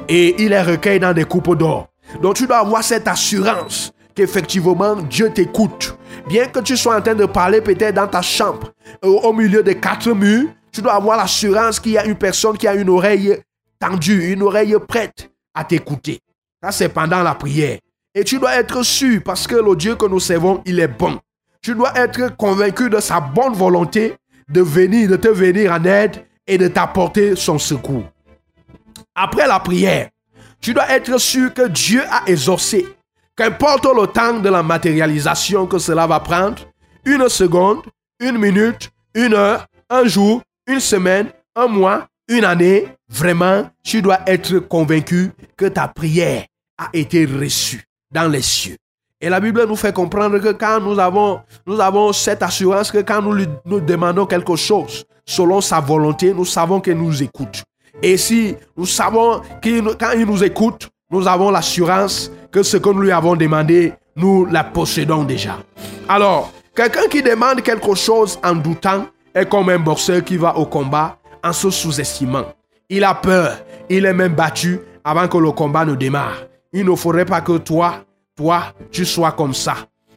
et il est recueilli dans des coupes d'or. Donc tu dois avoir cette assurance qu'effectivement Dieu t'écoute. Bien que tu sois en train de parler peut-être dans ta chambre au milieu de quatre murs, tu dois avoir l'assurance qu'il y a une personne qui a une oreille tendue, une oreille prête à t'écouter. Ça, c'est pendant la prière. Et tu dois être sûr parce que le Dieu que nous servons, il est bon. Tu dois être convaincu de sa bonne volonté de venir, de te venir en aide et de t'apporter son secours. Après la prière, tu dois être sûr que Dieu a exaucé. Qu'importe le temps de la matérialisation que cela va prendre, une seconde, une minute, une heure, un jour, une semaine, un mois, une année, vraiment, tu dois être convaincu que ta prière a été reçue dans les cieux. Et la Bible nous fait comprendre que quand nous avons, nous avons cette assurance que quand nous lui nous demandons quelque chose selon sa volonté, nous savons qu'il nous écoute. Et si nous savons qu'il quand il nous écoute, nous avons l'assurance que ce que nous lui avons demandé, nous la possédons déjà. Alors, quelqu'un qui demande quelque chose en doutant est comme un boxeur qui va au combat en se sous-estimant. Il a peur, il est même battu avant que le combat ne démarre. Il ne faudrait pas que toi, toi, tu sois comme ça.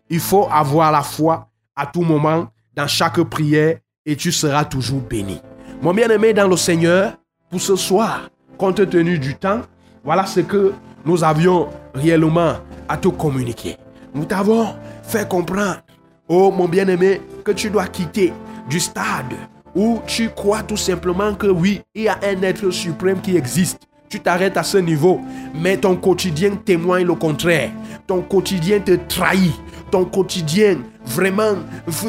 Il faut avoir la foi à tout moment, dans chaque prière, et tu seras toujours béni. Mon bien-aimé dans le Seigneur, pour ce soir, compte tenu du temps, voilà ce que nous avions réellement à te communiquer. Nous t'avons fait comprendre, oh mon bien-aimé, que tu dois quitter du stade où tu crois tout simplement que oui, il y a un être suprême qui existe. Tu t'arrêtes à ce niveau, mais ton quotidien témoigne le contraire. Ton quotidien te trahit. Ton quotidien vraiment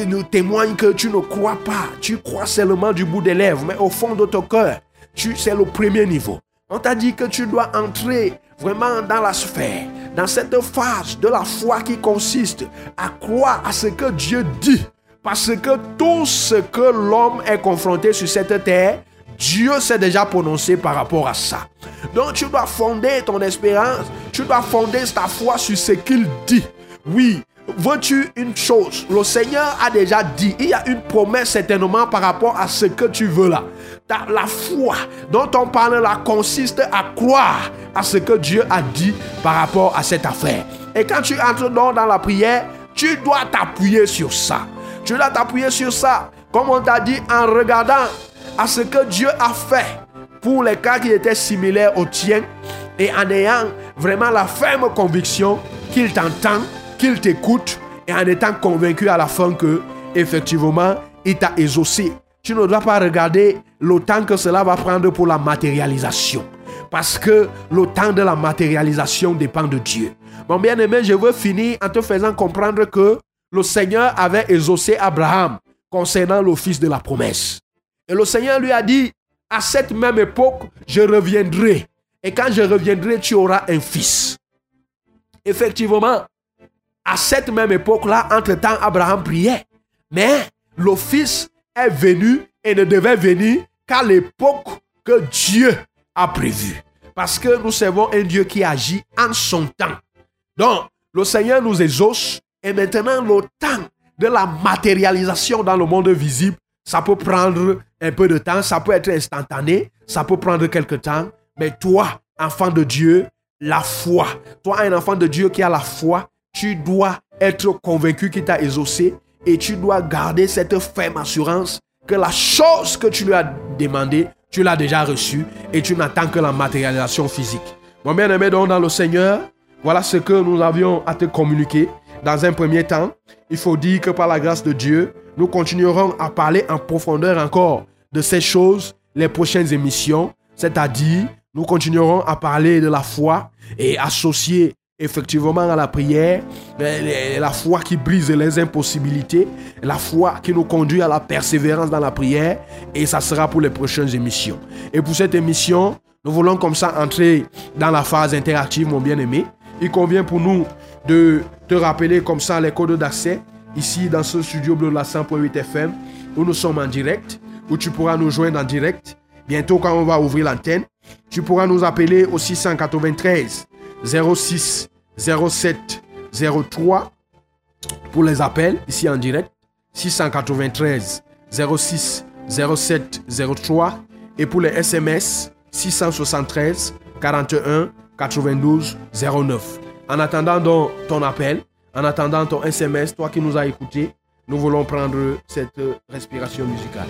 nous témoigne que tu ne crois pas. Tu crois seulement du bout des lèvres, mais au fond de ton cœur, tu c'est le premier niveau. On t'a dit que tu dois entrer vraiment dans la sphère, dans cette phase de la foi qui consiste à croire à ce que Dieu dit. Parce que tout ce que l'homme est confronté sur cette terre, Dieu s'est déjà prononcé par rapport à ça. Donc tu dois fonder ton espérance, tu dois fonder ta foi sur ce qu'il dit. Oui, veux-tu une chose? Le Seigneur a déjà dit, il y a une promesse certainement par rapport à ce que tu veux là. La foi dont on parle là consiste à croire à ce que Dieu a dit par rapport à cette affaire. Et quand tu entres dans la prière, tu dois t'appuyer sur ça. Tu dois t'appuyer sur ça, comme on t'a dit en regardant à ce que Dieu a fait pour les cas qui étaient similaires aux tiens et en ayant vraiment la ferme conviction qu'il t'entend, qu'il t'écoute et en étant convaincu à la fin que effectivement il t'a exaucé. Tu ne dois pas regarder le temps que cela va prendre pour la matérialisation. Parce que le temps de la matérialisation dépend de Dieu. Mon bien-aimé, je veux finir en te faisant comprendre que le Seigneur avait exaucé Abraham concernant fils de la promesse. Et le Seigneur lui a dit, à cette même époque, je reviendrai. Et quand je reviendrai, tu auras un fils. Effectivement, à cette même époque-là, entre-temps, Abraham priait. Mais le fils est venu et ne devait venir qu'à l'époque que Dieu a prévue. Parce que nous servons un Dieu qui agit en son temps. Donc, le Seigneur nous exauce et maintenant le temps de la matérialisation dans le monde visible, ça peut prendre un peu de temps, ça peut être instantané, ça peut prendre quelque temps. Mais toi, enfant de Dieu, la foi, toi, un enfant de Dieu qui a la foi, tu dois être convaincu qu'il t'a exaucé et tu dois garder cette ferme assurance que la chose que tu lui as demandé, tu l'as déjà reçue et tu n'attends que la matérialisation physique. Mon bien-aimé, donc dans le Seigneur, voilà ce que nous avions à te communiquer. Dans un premier temps, il faut dire que par la grâce de Dieu, nous continuerons à parler en profondeur encore de ces choses les prochaines émissions, c'est-à-dire nous continuerons à parler de la foi et associer effectivement à la prière, la foi qui brise les impossibilités, la foi qui nous conduit à la persévérance dans la prière, et ça sera pour les prochaines émissions. Et pour cette émission, nous voulons comme ça entrer dans la phase interactive, mon bien-aimé. Il convient pour nous de te rappeler comme ça les codes d'accès ici dans ce studio bleu la 100.8 FM où nous sommes en direct, où tu pourras nous joindre en direct. Bientôt quand on va ouvrir l'antenne, tu pourras nous appeler au 693 06 07 03 pour les appels ici en direct. 693 06 07 03 et pour les SMS 673 41 92 09. En attendant donc ton appel, en attendant ton SMS, toi qui nous as écoutés, nous voulons prendre cette respiration musicale.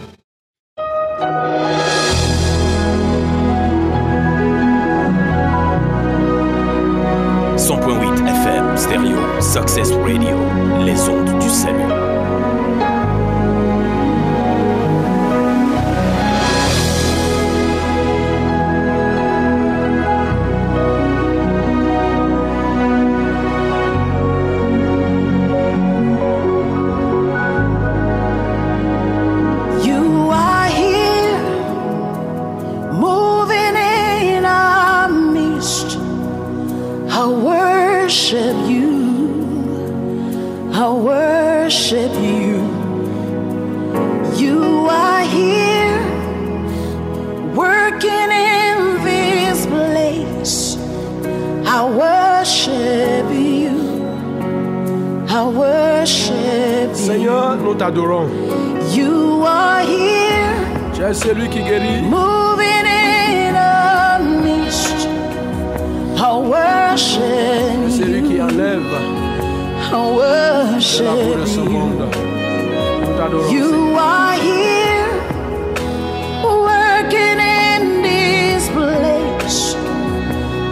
100.8 FM Stereo Success Radio, les ondes du salut. Nous t'adorons. You are here. Tu es celui qui guérit. moving in a mist. I worship Celui qui enlève I de la boue de ce worship you. monde. Nous t'adorons. You are here, working in this place.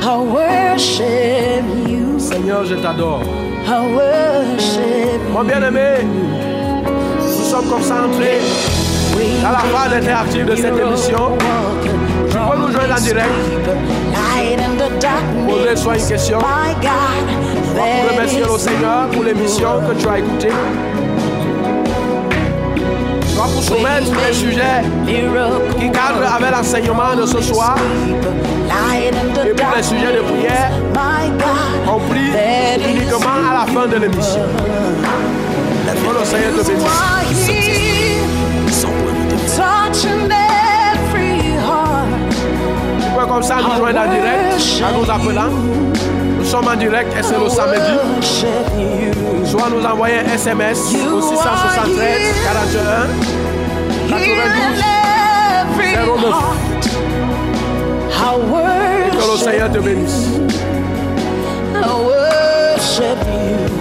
I worship you. Seigneur, je t'adore. Worship Mon bien-aimé, sommes comme ça entrés you. dans la phase interactive de cette émission. Tu peux nous joindre en direct. Poser soit une question. Pour remercier le Seigneur pour l'émission que tu as écoutée. Soit pour soumettre les sujets qui cadrent avec l'enseignement de ce soir et pour les sujets de prière compris uniquement à la fin de l'émission. Que le Seigneur te you bénisse. are here, 100.8 FM. touching every heart. Tu peux comme ça nous direct nous. Nous sommes en direct et c'est le samedi. Soit nous envoyer un SMS au 673 41 Heal 92 every 09. heart. I Que le Seigneur te bénisse. I worship. You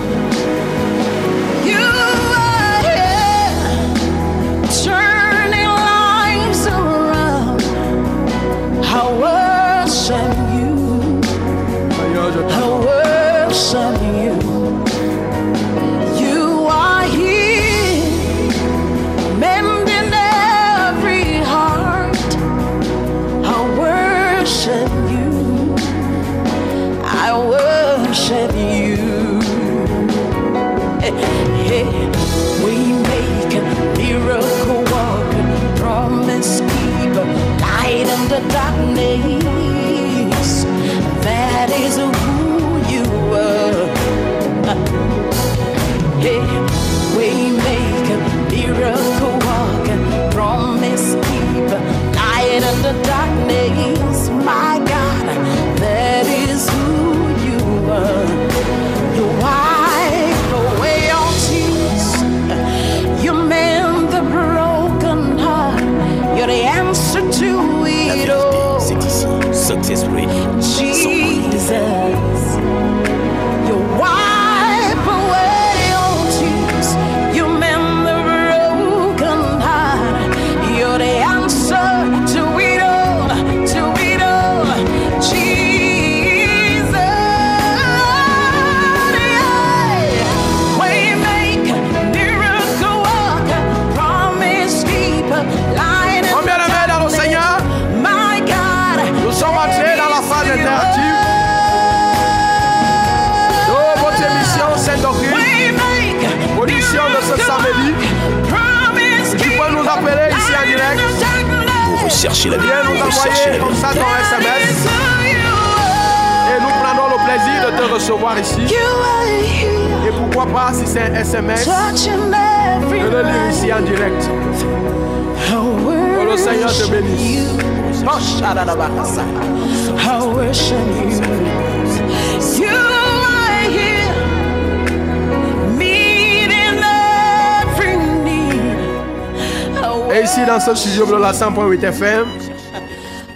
dans ce studio de la 100.8 FM,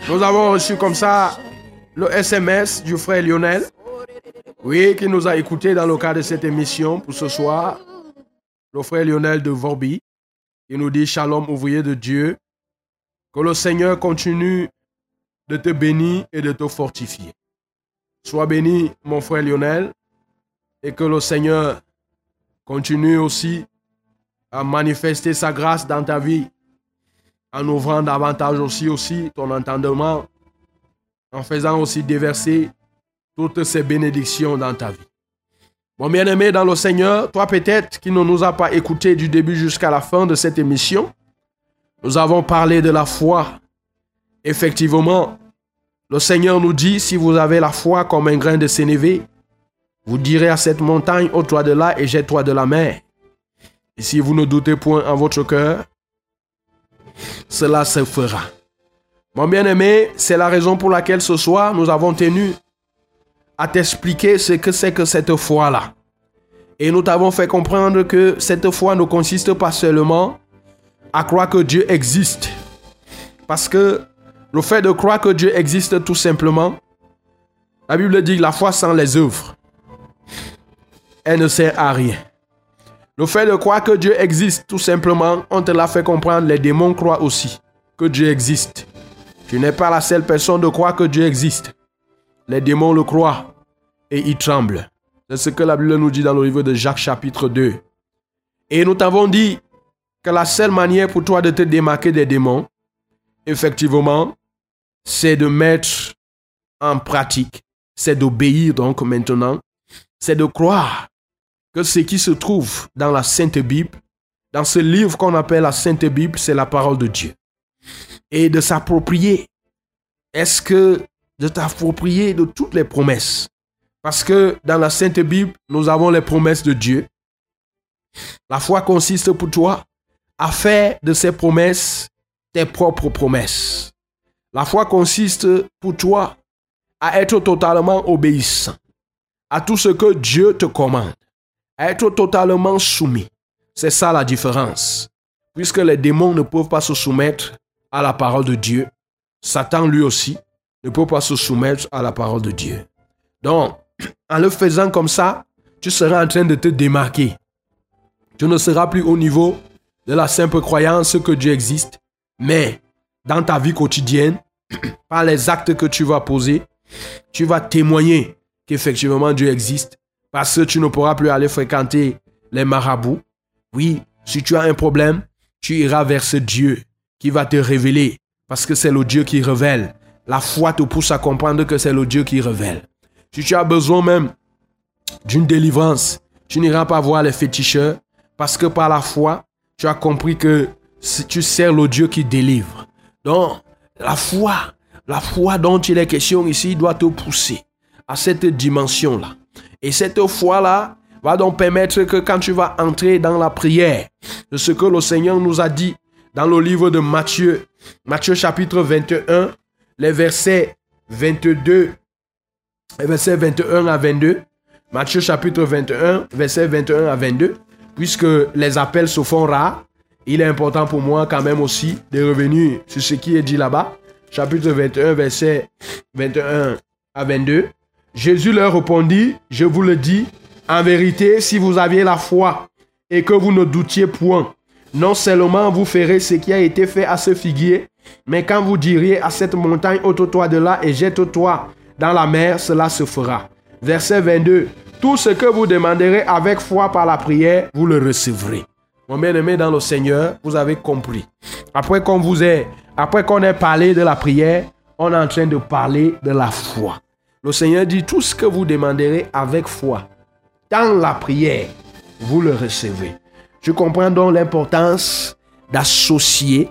nous avons reçu comme ça le SMS du frère Lionel. Oui, qui nous a écoutés dans le cadre de cette émission pour ce soir. Le frère Lionel de Vorbi, qui nous dit Shalom, ouvrier de Dieu. Que le Seigneur continue de te bénir et de te fortifier. Sois béni, mon frère Lionel, et que le Seigneur continue aussi à manifester sa grâce dans ta vie, en ouvrant davantage aussi, aussi ton entendement, en faisant aussi déverser toutes ces bénédictions dans ta vie. Mon bien-aimé dans le Seigneur, toi peut-être qui ne nous a pas écouté du début jusqu'à la fin de cette émission, nous avons parlé de la foi. Effectivement, le Seigneur nous dit, si vous avez la foi comme un grain de sénévé, vous direz à cette montagne, ôte-toi de là et jette-toi de la mer. Et si vous ne doutez point en votre cœur, cela se fera. Mon bien-aimé, c'est la raison pour laquelle ce soir, nous avons tenu à t'expliquer ce que c'est que cette foi-là. Et nous t'avons fait comprendre que cette foi ne consiste pas seulement à croire que Dieu existe. Parce que le fait de croire que Dieu existe tout simplement, la Bible dit que la foi sans les œuvres, elle ne sert à rien. Le fait de croire que Dieu existe tout simplement, on te l'a fait comprendre, les démons croient aussi que Dieu existe. Tu n'es pas la seule personne de croire que Dieu existe. Les démons le croient et ils tremblent. C'est ce que la Bible nous dit dans le livre de Jacques chapitre 2. Et nous t'avons dit que la seule manière pour toi de te démarquer des démons, effectivement, c'est de mettre en pratique, c'est d'obéir donc maintenant, c'est de croire que ce qui se trouve dans la Sainte Bible, dans ce livre qu'on appelle la Sainte Bible, c'est la parole de Dieu. Et de s'approprier. Est-ce que de t'approprier de toutes les promesses? Parce que dans la Sainte Bible, nous avons les promesses de Dieu. La foi consiste pour toi à faire de ces promesses tes propres promesses. La foi consiste pour toi à être totalement obéissant à tout ce que Dieu te commande, être totalement soumis. C'est ça la différence. Puisque les démons ne peuvent pas se soumettre à la parole de Dieu, Satan lui aussi ne peut pas se soumettre à la parole de Dieu. Donc, en le faisant comme ça, tu seras en train de te démarquer. Tu ne seras plus au niveau de la simple croyance que Dieu existe, mais dans ta vie quotidienne, <clears throat> par les actes que tu vas poser, tu vas témoigner qu'effectivement Dieu existe parce que tu ne pourras plus aller fréquenter les marabouts. Oui, si tu as un problème, tu iras vers ce Dieu qui va te révéler parce que c'est le Dieu qui révèle. La foi te pousse à comprendre que c'est le Dieu qui révèle. Si tu as besoin même d'une délivrance, tu n'iras pas voir les féticheurs parce que par la foi, tu as compris que si tu sers le Dieu qui délivre. Donc, la foi, la foi dont il est question ici doit te pousser à cette dimension-là. Et cette foi-là va donc permettre que quand tu vas entrer dans la prière, de ce que le Seigneur nous a dit dans le livre de Matthieu, Matthieu chapitre 21, les versets 22, les versets 21 à 22, Matthieu chapitre 21, versets 21 à 22, puisque les appels se font rares, il est important pour moi quand même aussi de revenir sur ce qui est dit là-bas. Chapitre 21, verset 21 à 22. Jésus leur répondit, je vous le dis, en vérité, si vous aviez la foi et que vous ne doutiez point, non seulement vous ferez ce qui a été fait à ce figuier, mais quand vous diriez à cette montagne, ôte-toi de là et jette-toi dans la mer, cela se fera. Verset 22. Tout ce que vous demanderez avec foi par la prière, vous le recevrez. Mon bien-aimé dans le Seigneur, vous avez compris. Après qu'on vous ait, après qu'on ait parlé de la prière, on est en train de parler de la foi. Le Seigneur dit tout ce que vous demanderez avec foi dans la prière, vous le recevez. Tu comprends donc l'importance d'associer,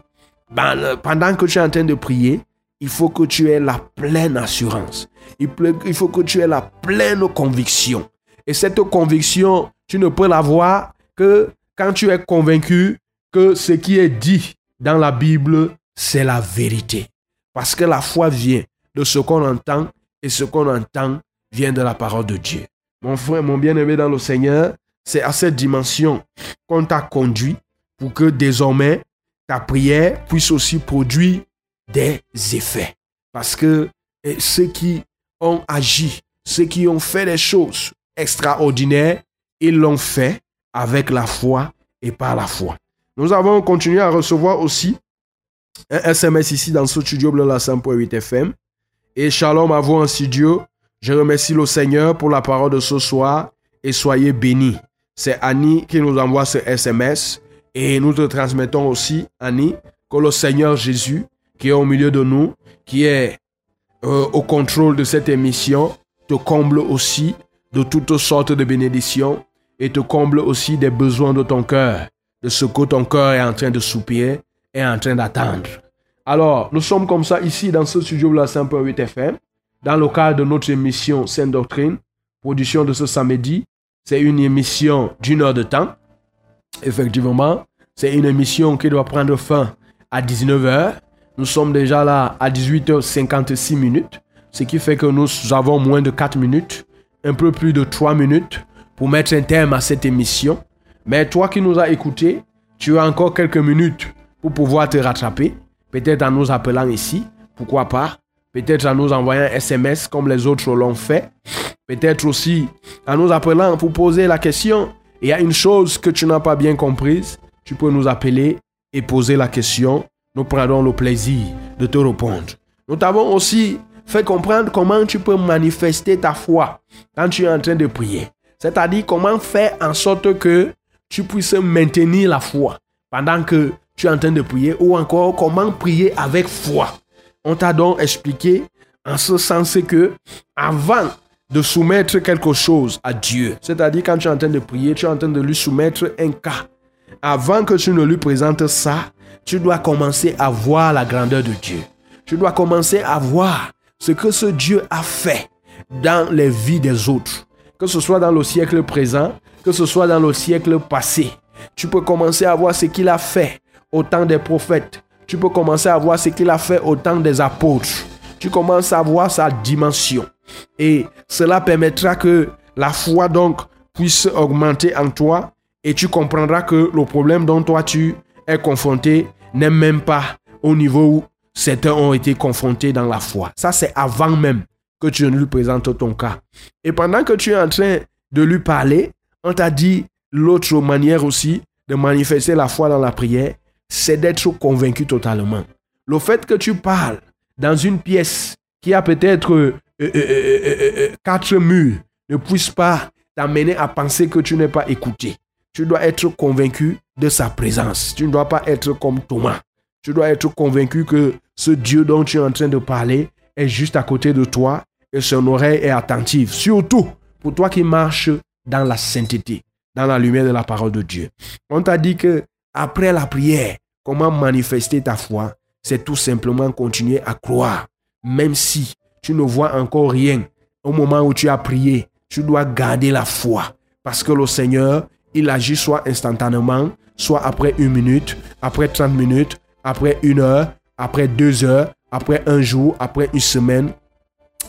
ben, pendant que tu es en train de prier, il faut que tu aies la pleine assurance. Il faut que tu aies la pleine conviction. Et cette conviction, tu ne peux l'avoir que quand tu es convaincu que ce qui est dit dans la Bible, c'est la vérité. Parce que la foi vient de ce qu'on entend et ce qu'on entend vient de la parole de Dieu. Mon frère, mon bien-aimé dans le Seigneur, c'est à cette dimension qu'on t'a conduit pour que désormais ta prière puisse aussi produire des effets. Parce que eh, ceux qui ont agi, ceux qui ont fait des choses extraordinaires, ils l'ont fait avec la foi et par la foi. Nous avons continué à recevoir aussi un SMS ici dans ce studio bleu la 100.8 FM. Et shalom à vous en studio. Je remercie le Seigneur pour la parole de ce soir et soyez bénis. C'est Annie qui nous envoie ce SMS et nous te transmettons aussi, Annie, que le Seigneur Jésus, qui est au milieu de nous, qui est euh, au contrôle de cette émission, te comble aussi de toutes sortes de bénédictions et te comble aussi des besoins de ton cœur, de ce que ton cœur est en train de soupirer et en train d'attendre. Alors, nous sommes comme ça ici dans ce studio de la 5.8 FM, dans le cadre de notre émission Sainte Doctrine, production de ce samedi. C'est une émission d'une heure de temps. Effectivement, c'est une émission qui doit prendre fin à 19h. Nous sommes déjà là à 18h56 minutes, ce qui fait que nous avons moins de 4 minutes, un peu plus de 3 minutes pour mettre un terme à cette émission. Mais toi qui nous as écoutés, tu as encore quelques minutes pour pouvoir te rattraper. Peut-être en nous appelant ici, pourquoi pas. Peut-être en nous envoyant SMS comme les autres l'ont fait. Peut-être aussi en nous appelant pour poser la question. Il y a une chose que tu n'as pas bien comprise. Tu peux nous appeler et poser la question. Nous prendrons le plaisir de te répondre. Nous t'avons aussi fait comprendre comment tu peux manifester ta foi quand tu es en train de prier. C'est-à-dire comment faire en sorte que tu puisses maintenir la foi pendant que tu es en train de prier ou encore comment prier avec foi. On t'a donc expliqué en ce sens que avant de soumettre quelque chose à Dieu, c'est-à-dire quand tu es en train de prier, tu es en train de lui soumettre un cas. Avant que tu ne lui présentes ça, tu dois commencer à voir la grandeur de Dieu. Tu dois commencer à voir ce que ce Dieu a fait dans les vies des autres. Que ce soit dans le siècle présent, que ce soit dans le siècle passé. Tu peux commencer à voir ce qu'il a fait au temps des prophètes. Tu peux commencer à voir ce qu'il a fait au temps des apôtres. Tu commences à voir sa dimension. Et cela permettra que la foi donc puisse augmenter en toi et tu comprendras que le problème dont toi tu es confronté n'est même pas au niveau où certains ont été confrontés dans la foi. Ça, c'est avant même que tu ne lui présentes ton cas. Et pendant que tu es en train de lui parler, on t'a dit l'autre manière aussi de manifester la foi dans la prière, c'est d'être convaincu totalement. Le fait que tu parles dans une pièce qui a peut-être euh, euh, euh, quatre murs ne puisse pas t'amener à penser que tu n'es pas écouté. Tu dois être convaincu de sa présence. Tu ne dois pas être comme Thomas. Tu dois être convaincu que ce Dieu dont tu es en train de parler est juste à côté de toi et son oreille est attentive. Surtout pour toi qui marches dans la sainteté, dans la lumière de la parole de Dieu. On t'a dit que après la prière, comment manifester ta foi, c'est tout simplement continuer à croire. Même si tu ne vois encore rien au moment où tu as prié, tu dois garder la foi. Parce que le Seigneur, il agit soit instantanément, soit après une minute, après 30 minutes, après une heure, après deux heures, après un jour, après une semaine.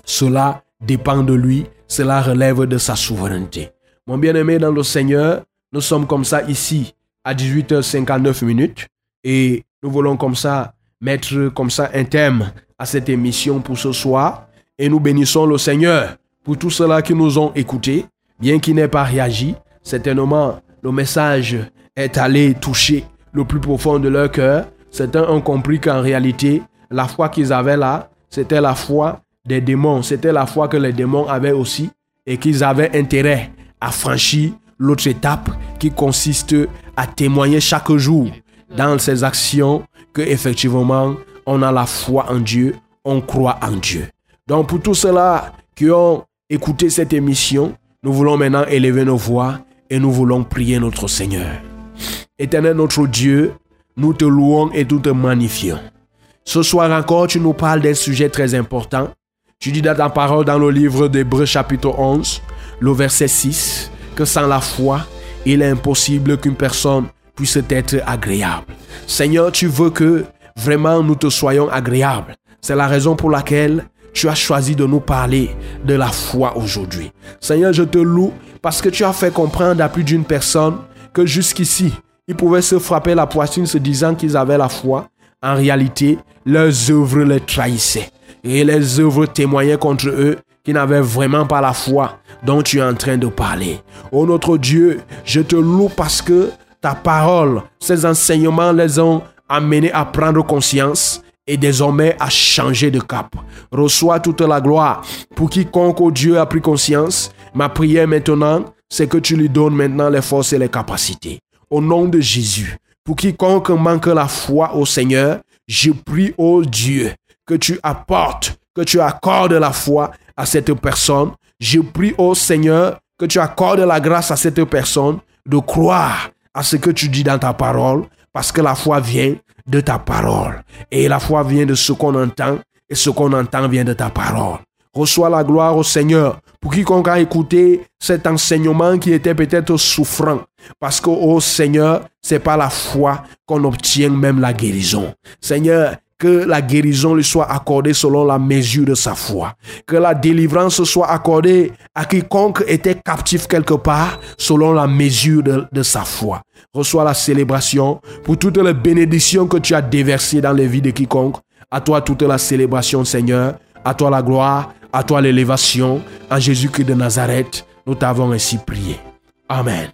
Cela dépend de lui, cela relève de sa souveraineté. Mon bien-aimé dans le Seigneur, nous sommes comme ça ici à 18h59 minutes et nous voulons comme ça mettre comme ça un thème à cette émission pour ce soir et nous bénissons le Seigneur pour tous ceux-là qui nous ont écoutés, bien qu'ils n'aient pas réagi. Certainement, le message est allé toucher le plus profond de leur cœur. Certains ont compris qu'en réalité, la foi qu'ils avaient là, c'était la foi des démons. C'était la foi que les démons avaient aussi et qu'ils avaient intérêt à franchir l'autre étape qui consiste à témoigner chaque jour dans ses actions que effectivement on a la foi en Dieu, on croit en Dieu. Donc pour tous ceux-là qui ont écouté cette émission, nous voulons maintenant élever nos voix et nous voulons prier notre Seigneur. Éternel notre Dieu, nous te louons et nous te magnifions. Ce soir encore, tu nous parles d'un sujet très important. Tu dis dans ta parole dans le livre d'Hébreux chapitre 11, le verset 6, que sans la foi, il est impossible qu'une personne puisse être agréable. Seigneur, tu veux que vraiment nous te soyons agréables. C'est la raison pour laquelle tu as choisi de nous parler de la foi aujourd'hui. Seigneur, je te loue parce que tu as fait comprendre à plus d'une personne que jusqu'ici, ils pouvaient se frapper la poitrine se disant qu'ils avaient la foi. En réalité, leurs œuvres les trahissaient. Et les œuvres témoignaient contre eux qui n'avaient vraiment pas la foi dont tu es en train de parler. Oh notre Dieu, je te loue parce que ta parole, ces enseignements les ont amenés à prendre conscience et désormais à changer de cap. Reçois toute la gloire pour quiconque, oh Dieu, a pris conscience. Ma prière maintenant, c'est que tu lui donnes maintenant les forces et les capacités. Au nom de Jésus, pour quiconque manque la foi au Seigneur, je prie, oh Dieu, que tu apportes, que tu accordes la foi à cette personne. Je prie, oh Seigneur, que tu accordes la grâce à cette personne de croire à ce que tu dis dans ta parole, parce que la foi vient de ta parole. Et la foi vient de ce qu'on entend, et ce qu'on entend vient de ta parole. Reçois la gloire au Seigneur pour quiconque a écouté cet enseignement qui était peut-être souffrant. Parce que, oh Seigneur, c'est par la foi qu'on obtient même la guérison. Seigneur, que la guérison lui soit accordée selon la mesure de sa foi. Que la délivrance soit accordée à quiconque était captif quelque part selon la mesure de, sa foi. Reçois la célébration pour toutes les bénédictions que tu as déversées dans les vies de quiconque. À toi toute la célébration, Seigneur. À toi la gloire, à toi l'élévation. En Jésus-Christ de Nazareth, nous t'avons ainsi prié. Amen.